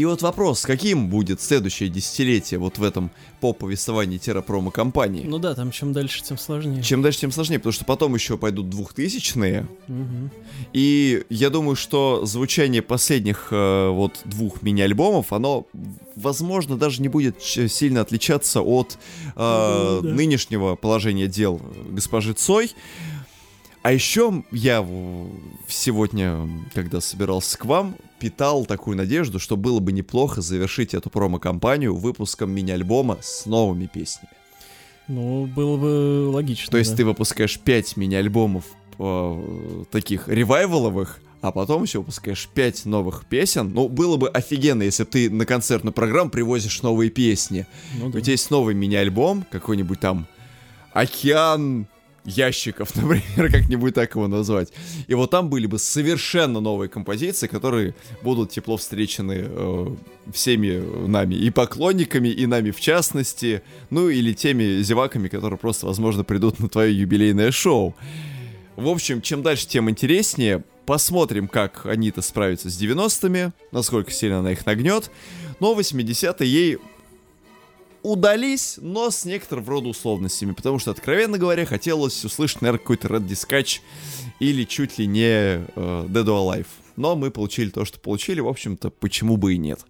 И вот вопрос, каким будет следующее десятилетие вот в этом поп-повествовании-промо-компании? Ну да, там чем дальше, тем сложнее. Чем дальше, тем сложнее, потому что потом еще пойдут двухтысячные, Мгм. и я думаю, что звучание последних э, вот двух мини-альбомов, оно, возможно, даже не будет сильно отличаться от э, Ну, да. нынешнего положения дел госпожи Цой. А еще я сегодня, когда собирался к вам, питал такую надежду, что было бы неплохо завершить эту промо-компанию выпуском мини-альбома с новыми песнями. Ну, было бы логично. То есть да. ты выпускаешь 5 мини-альбомов э, таких ревайваловых, а потом еще выпускаешь 5 новых песен. Ну, было бы офигенно, если ты на концертную программу привозишь новые песни. Ну, да. У тебя есть новый мини-альбом, какой-нибудь там «Океан ящиков», *laughs* например, как-нибудь так его назвать. И вот там были бы совершенно новые композиции, которые будут тепло встречены э, всеми нами, и поклонниками, и нами в частности, ну или теми зеваками, которые просто, возможно, придут на твое юбилейное шоу. В общем, чем дальше, тем интереснее. Посмотрим, как Анита справится с 90-ми, насколько сильно она их нагнет. Но 80-е ей удались, но с некоторым рода условностями, потому что, откровенно говоря, хотелось услышать, наверное, какой-то Red Discatch или чуть ли не э, Dead or Alive. Но мы получили то, что получили, в общем-то, почему бы и нет.